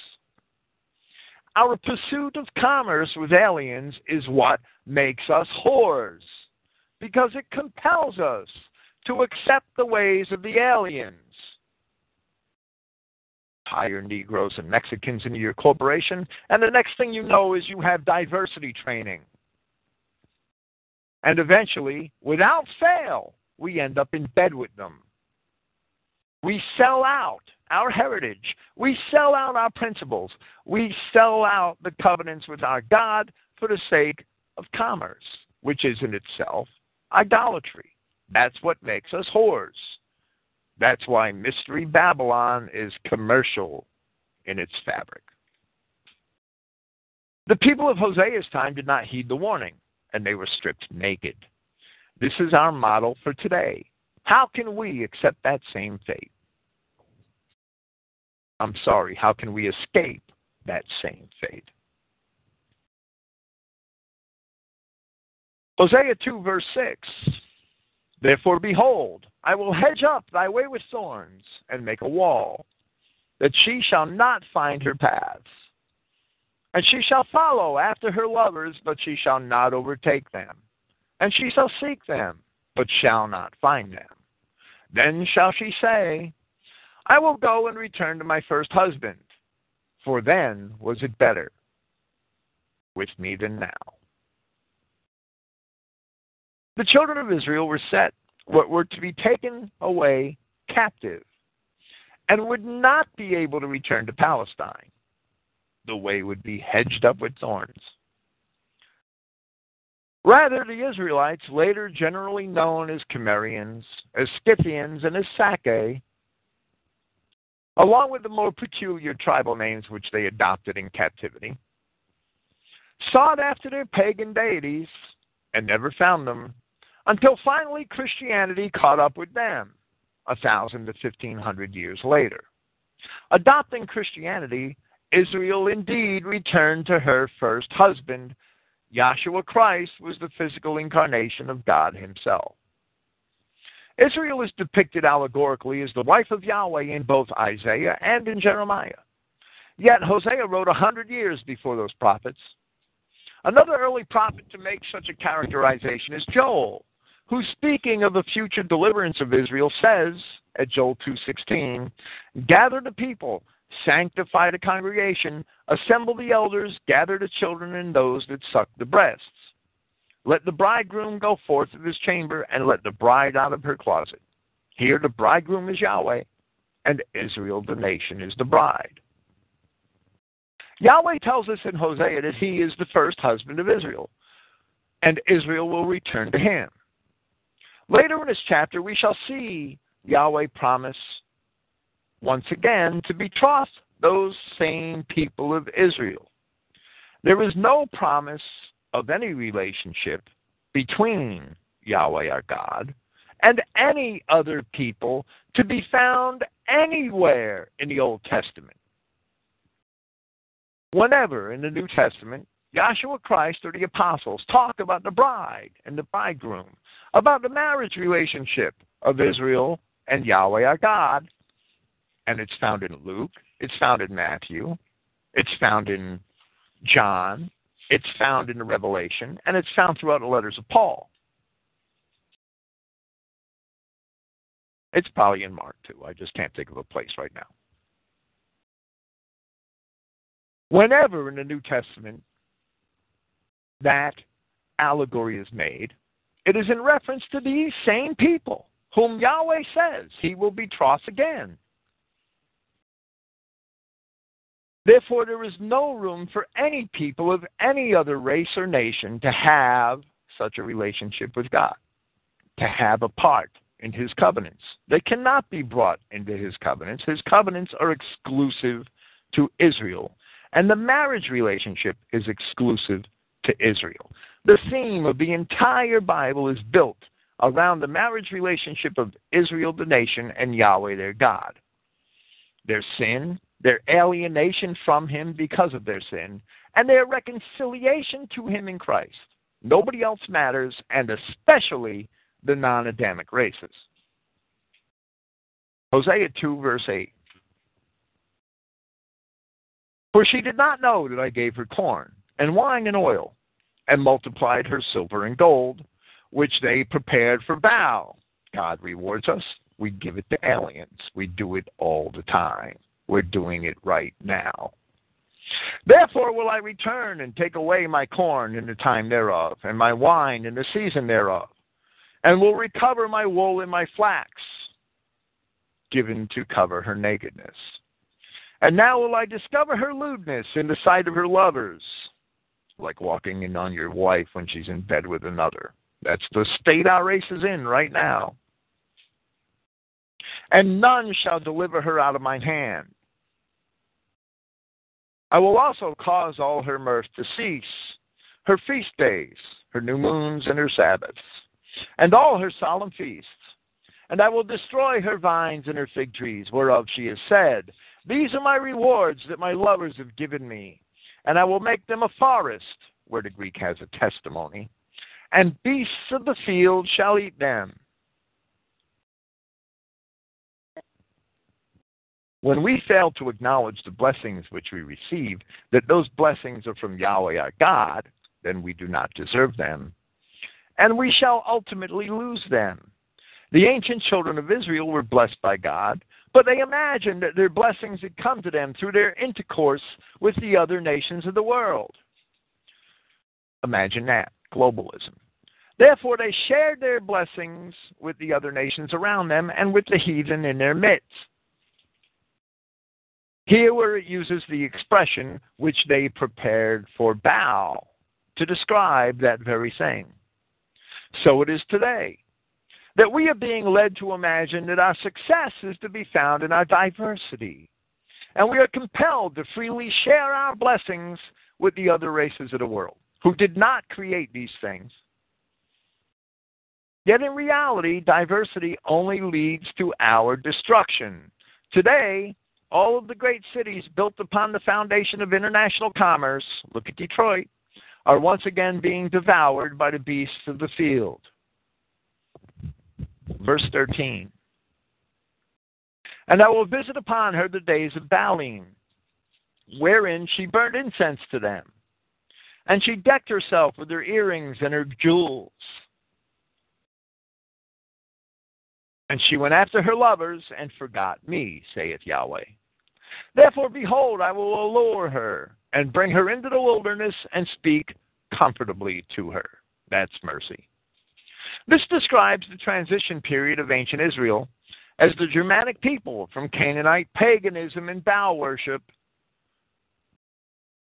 Our pursuit of commerce with aliens is what makes us whores because it compels us to accept the ways of the aliens. Hire Negroes and Mexicans into your corporation, and the next thing you know is you have diversity training. And eventually, without fail, we end up in bed with them. We sell out our heritage. We sell out our principles. We sell out the covenants with our God for the sake of commerce, which is in itself idolatry. That's what makes us whores. That's why Mystery Babylon is commercial in its fabric. The people of Hosea's time did not heed the warning, and they were stripped naked. This is our model for today. How can we accept that same fate? I'm sorry, how can we escape that same fate? Hosea 2, verse 6 Therefore, behold, I will hedge up thy way with thorns, and make a wall, that she shall not find her paths. And she shall follow after her lovers, but she shall not overtake them. And she shall seek them, but shall not find them. Then shall she say, I will go and return to my first husband, for then was it better with me than now. The children of Israel were set, what were to be taken away captive, and would not be able to return to Palestine. The way would be hedged up with thorns. Rather, the Israelites, later generally known as Cimmerians, as Scythians, and as Sacae, along with the more peculiar tribal names which they adopted in captivity, sought after their pagan deities and never found them until finally Christianity caught up with them a thousand to fifteen hundred years later. Adopting Christianity, Israel indeed returned to her first husband, Yahshua Christ was the physical incarnation of God Himself. Israel is depicted allegorically as the wife of Yahweh in both Isaiah and in Jeremiah. Yet Hosea wrote a hundred years before those prophets. Another early prophet to make such a characterization is Joel, who speaking of the future deliverance of Israel says at Joel 2:16, "Gather the people, sanctify the congregation, assemble the elders, gather the children and those that suck the breasts. Let the bridegroom go forth of his chamber, and let the bride out of her closet. Here the bridegroom is Yahweh, and Israel the nation is the bride. Yahweh tells us in Hosea that he is the first husband of Israel, and Israel will return to him. Later in this chapter, we shall see Yahweh promise once again to betroth those same people of Israel. There is no promise of any relationship between Yahweh our God and any other people to be found anywhere in the Old Testament. Whenever in the New Testament, Yahshua Christ or the apostles talk about the bride and the bridegroom, about the marriage relationship of Israel and Yahweh our God, and it's found in Luke, it's found in Matthew, it's found in John, it's found in the Revelation, and it's found throughout the letters of Paul. It's probably in Mark too. I just can't think of a place right now. Whenever in the New Testament that allegory is made, it is in reference to these same people whom Yahweh says he will betroth again. Therefore, there is no room for any people of any other race or nation to have such a relationship with God, to have a part in His covenants. They cannot be brought into His covenants. His covenants are exclusive to Israel, and the marriage relationship is exclusive to Israel. The theme of the entire Bible is built around the marriage relationship of Israel, the nation, and Yahweh, their God. Their sin their alienation from Him because of their sin, and their reconciliation to Him in Christ. Nobody else matters, and especially the non Adamic races. Hosea 2, verse 8. For she did not know that I gave her corn, and wine and oil, and multiplied her silver and gold, which they prepared for Baal. God rewards us. We give it to aliens. We do it all the time. We're doing it right now. Therefore will I return and take away my corn in the time thereof, and my wine in the season thereof, and will recover my wool and my flax, given to cover her nakedness. And now will I discover her lewdness in the sight of her lovers, like walking in on your wife when she's in bed with another. That's the state our race is in right now and none shall deliver her out of mine hand. I will also cause all her mirth to cease, her feast days, her new moons, and her Sabbaths, and all her solemn feasts. And I will destroy her vines and her fig trees, whereof she has said, These are my rewards that my lovers have given me. And I will make them a forest, where the Greek has a testimony, and beasts of the field shall eat them. When we fail to acknowledge the blessings which we receive, that those blessings are from Yahweh our God, then we do not deserve them, and we shall ultimately lose them. The ancient children of Israel were blessed by God, but they imagined that their blessings had come to them through their intercourse with the other nations of the world. Imagine that globalism. Therefore, they shared their blessings with the other nations around them and with the heathen in their midst. Here, where it uses the expression which they prepared for Baal to describe that very thing. So it is today that we are being led to imagine that our success is to be found in our diversity. And we are compelled to freely share our blessings with the other races of the world who did not create these things. Yet in reality, diversity only leads to our destruction. Today, all of the great cities built upon the foundation of international commerce, look at Detroit, are once again being devoured by the beasts of the field. Verse 13. And I will visit upon her the days of Baalim, wherein she burned incense to them. And she decked herself with her earrings and her jewels. And she went after her lovers and forgot me, saith Yahweh. Therefore, behold, I will allure her and bring her into the wilderness and speak comfortably to her. That's mercy. This describes the transition period of ancient Israel as the Germanic people from Canaanite paganism and Baal worship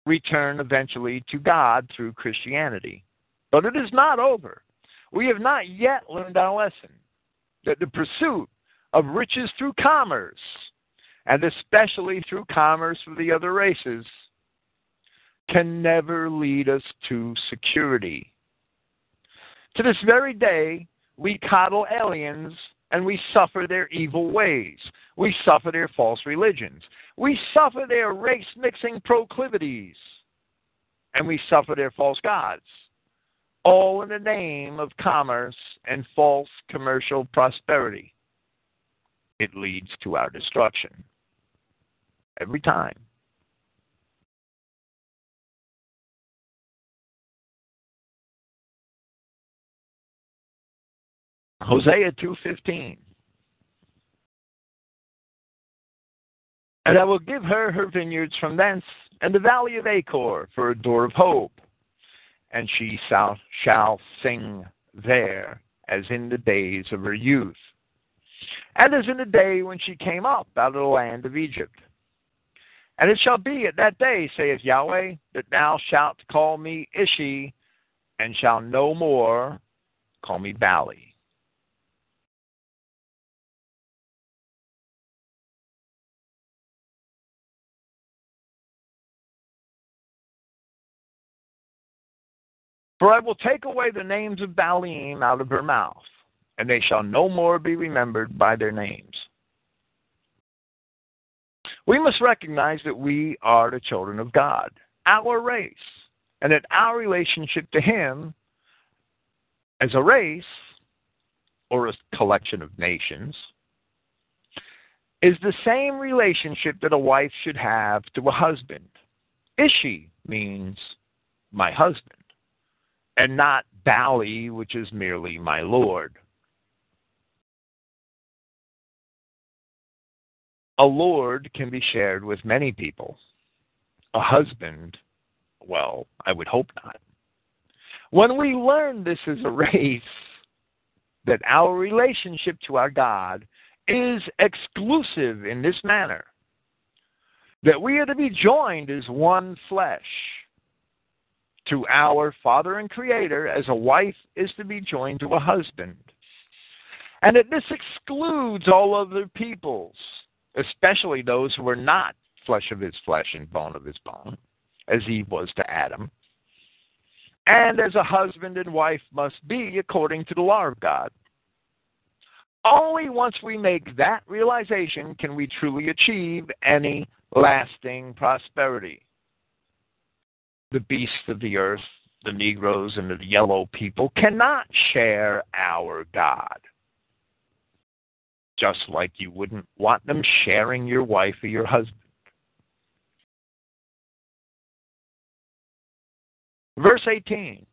return eventually to God through Christianity. But it is not over. We have not yet learned our lesson that the pursuit of riches through commerce, and especially through commerce with the other races, can never lead us to security. To this very day, we coddle aliens and we suffer their evil ways. We suffer their false religions. We suffer their race mixing proclivities. And we suffer their false gods. All in the name of commerce and false commercial prosperity. It leads to our destruction. Every time. Hosea 2:15 And I will give her her vineyards from thence and the valley of Achor for a door of hope and she shall, shall sing there as in the days of her youth and as in the day when she came up out of the land of Egypt. And it shall be at that day saith Yahweh that thou shalt call me Ishi and shall no more call me Baali For I will take away the names of Baalim out of her mouth, and they shall no more be remembered by their names. We must recognize that we are the children of God, our race, and that our relationship to Him as a race or a collection of nations is the same relationship that a wife should have to a husband. Ishi means my husband and not Baali, which is merely my Lord. A Lord can be shared with many people. A husband, well, I would hope not. When we learn this is a race, that our relationship to our God is exclusive in this manner, that we are to be joined as one flesh to our Father and Creator as a wife is to be joined to a husband. And that this excludes all other peoples, especially those who are not flesh of his flesh and bone of his bone, as Eve was to Adam, and as a husband and wife must be according to the law of God. Only once we make that realization can we truly achieve any lasting prosperity. The beasts of the earth, the Negroes, and the yellow people cannot share our God. Just like you wouldn't want them sharing your wife or your husband. Verse 18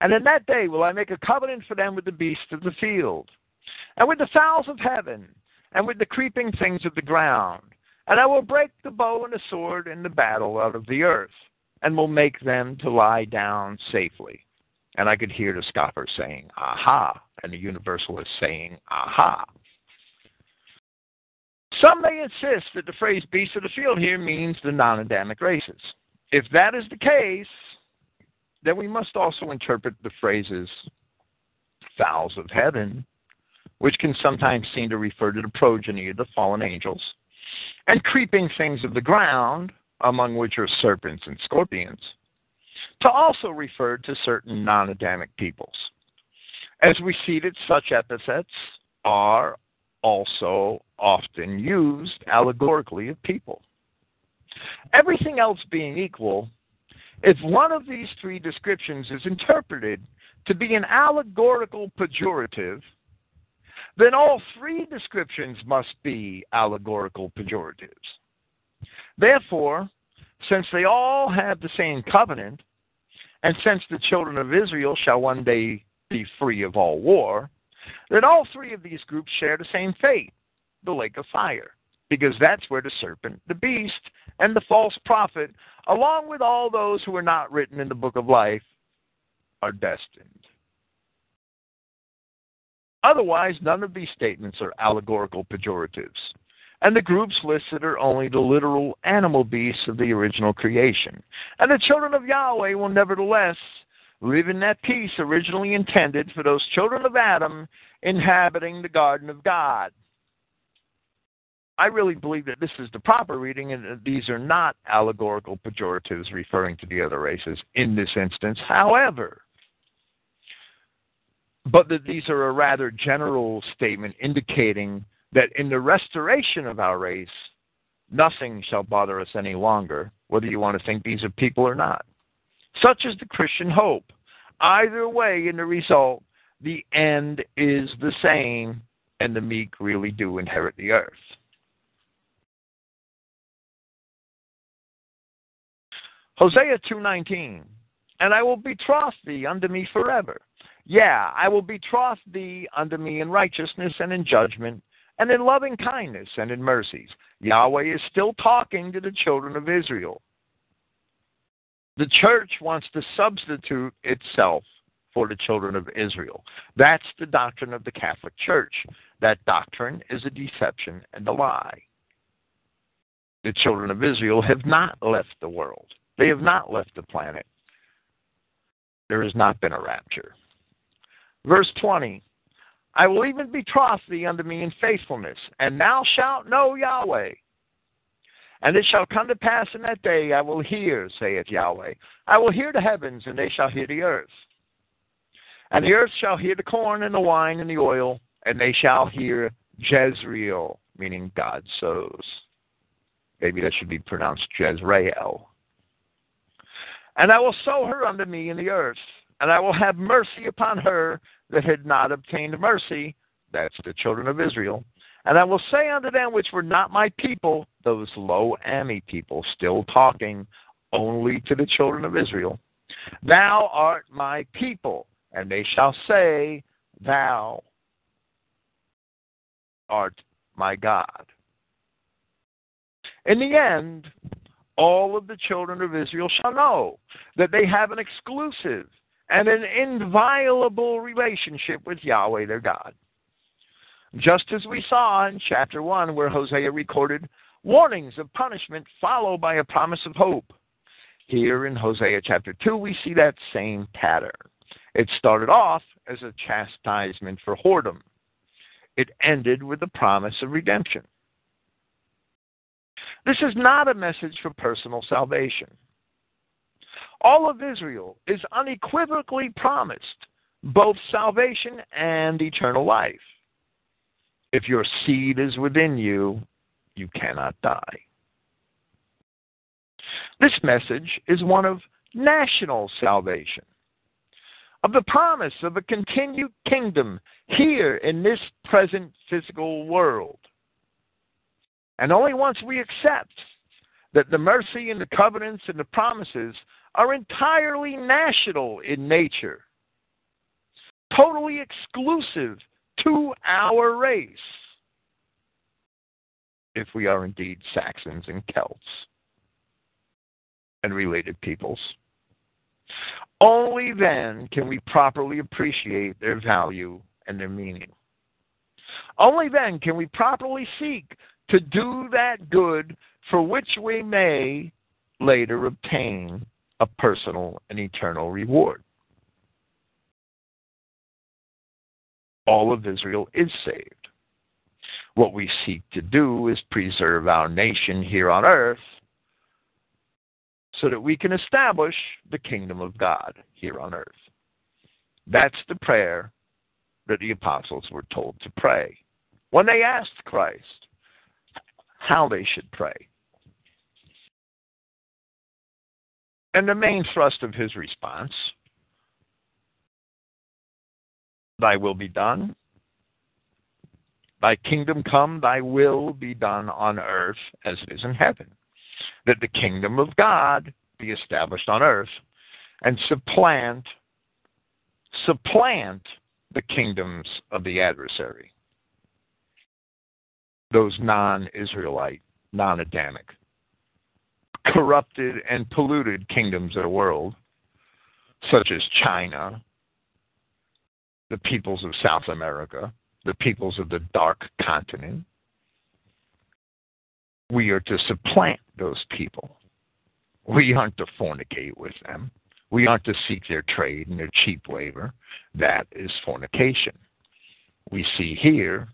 And in that day will I make a covenant for them with the beasts of the field, and with the fowls of heaven, and with the creeping things of the ground. And I will break the bow and the sword and the battle out of the earth, and will make them to lie down safely. And I could hear the scoffer saying, Aha, and the universalist saying, Aha. Some may insist that the phrase beasts of the field here means the non Adamic races. If that is the case, then we must also interpret the phrases fowls of heaven, which can sometimes seem to refer to the progeny of the fallen angels, and creeping things of the ground, among which are serpents and scorpions, to also refer to certain non Adamic peoples. As we see that such epithets are also often used allegorically of people. Everything else being equal, if one of these three descriptions is interpreted to be an allegorical pejorative, then all three descriptions must be allegorical pejoratives. Therefore, since they all have the same covenant, and since the children of Israel shall one day be free of all war, then all three of these groups share the same fate the lake of fire because that's where the serpent, the beast, and the false prophet, along with all those who are not written in the book of life, are destined. Otherwise, none of these statements are allegorical pejoratives, and the groups listed are only the literal animal beasts of the original creation. And the children of Yahweh will nevertheless live in that peace originally intended for those children of Adam inhabiting the garden of God. I really believe that this is the proper reading and that these are not allegorical pejoratives referring to the other races in this instance. However, but that these are a rather general statement indicating that in the restoration of our race, nothing shall bother us any longer, whether you want to think these are people or not. Such is the Christian hope. Either way, in the result, the end is the same, and the meek really do inherit the earth. Hosea 2:19 And I will betroth thee unto me forever. Yeah, I will betroth thee unto me in righteousness and in judgment and in loving kindness and in mercies. Yahweh is still talking to the children of Israel. The church wants to substitute itself for the children of Israel. That's the doctrine of the Catholic Church. That doctrine is a deception and a lie. The children of Israel have not left the world. They have not left the planet. There has not been a rapture. Verse 20 I will even betroth thee unto me in faithfulness, and thou shalt know Yahweh. And it shall come to pass in that day, I will hear, saith Yahweh. I will hear the heavens, and they shall hear the earth. And the earth shall hear the corn and the wine and the oil, and they shall hear Jezreel, meaning God sows. Maybe that should be pronounced Jezreel. And I will sow her unto me in the earth, and I will have mercy upon her that had not obtained mercy. That's the children of Israel. And I will say unto them which were not my people, those Lo Ammi people, still talking only to the children of Israel, Thou art my people, and they shall say, Thou art my God. In the end, all of the children of Israel shall know that they have an exclusive and an inviolable relationship with Yahweh their God. Just as we saw in chapter 1, where Hosea recorded warnings of punishment followed by a promise of hope. Here in Hosea chapter 2, we see that same pattern. It started off as a chastisement for whoredom, it ended with the promise of redemption. This is not a message for personal salvation. All of Israel is unequivocally promised both salvation and eternal life. If your seed is within you, you cannot die. This message is one of national salvation, of the promise of a continued kingdom here in this present physical world. And only once we accept that the mercy and the covenants and the promises are entirely national in nature, totally exclusive to our race, if we are indeed Saxons and Celts and related peoples. Only then can we properly appreciate their value and their meaning. Only then can we properly seek to do that good for which we may later obtain a personal and eternal reward. All of Israel is saved. What we seek to do is preserve our nation here on earth so that we can establish the kingdom of God here on earth. That's the prayer that the apostles were told to pray when they asked Christ how they should pray. And the main thrust of his response Thy will be done. Thy kingdom come, thy will be done on earth as it is in heaven. That the kingdom of God be established on earth and supplant supplant the kingdoms of the adversary. Those non Israelite, non Adamic corrupted and polluted kingdoms of the world, such as China, the peoples of South America, the peoples of the dark continent. We are to supplant those people. We aren't to fornicate with them. We aren't to seek their trade and their cheap labor. That is fornication. We see here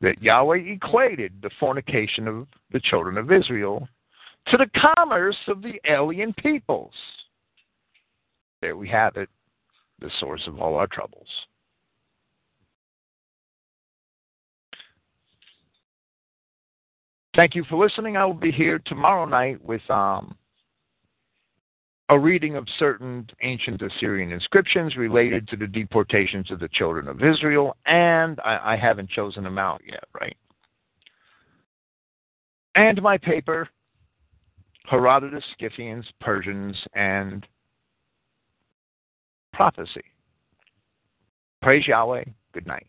that Yahweh equated the fornication of the children of Israel to the commerce of the alien peoples. There we have it, the source of all our troubles. Thank you for listening. I will be here tomorrow night with um, a reading of certain ancient Assyrian inscriptions related to the deportations of the children of Israel, and I, I haven't chosen them out yet, right? And my paper, Herodotus, Scythians, Persians, and Prophecy. Praise Yahweh. Good night.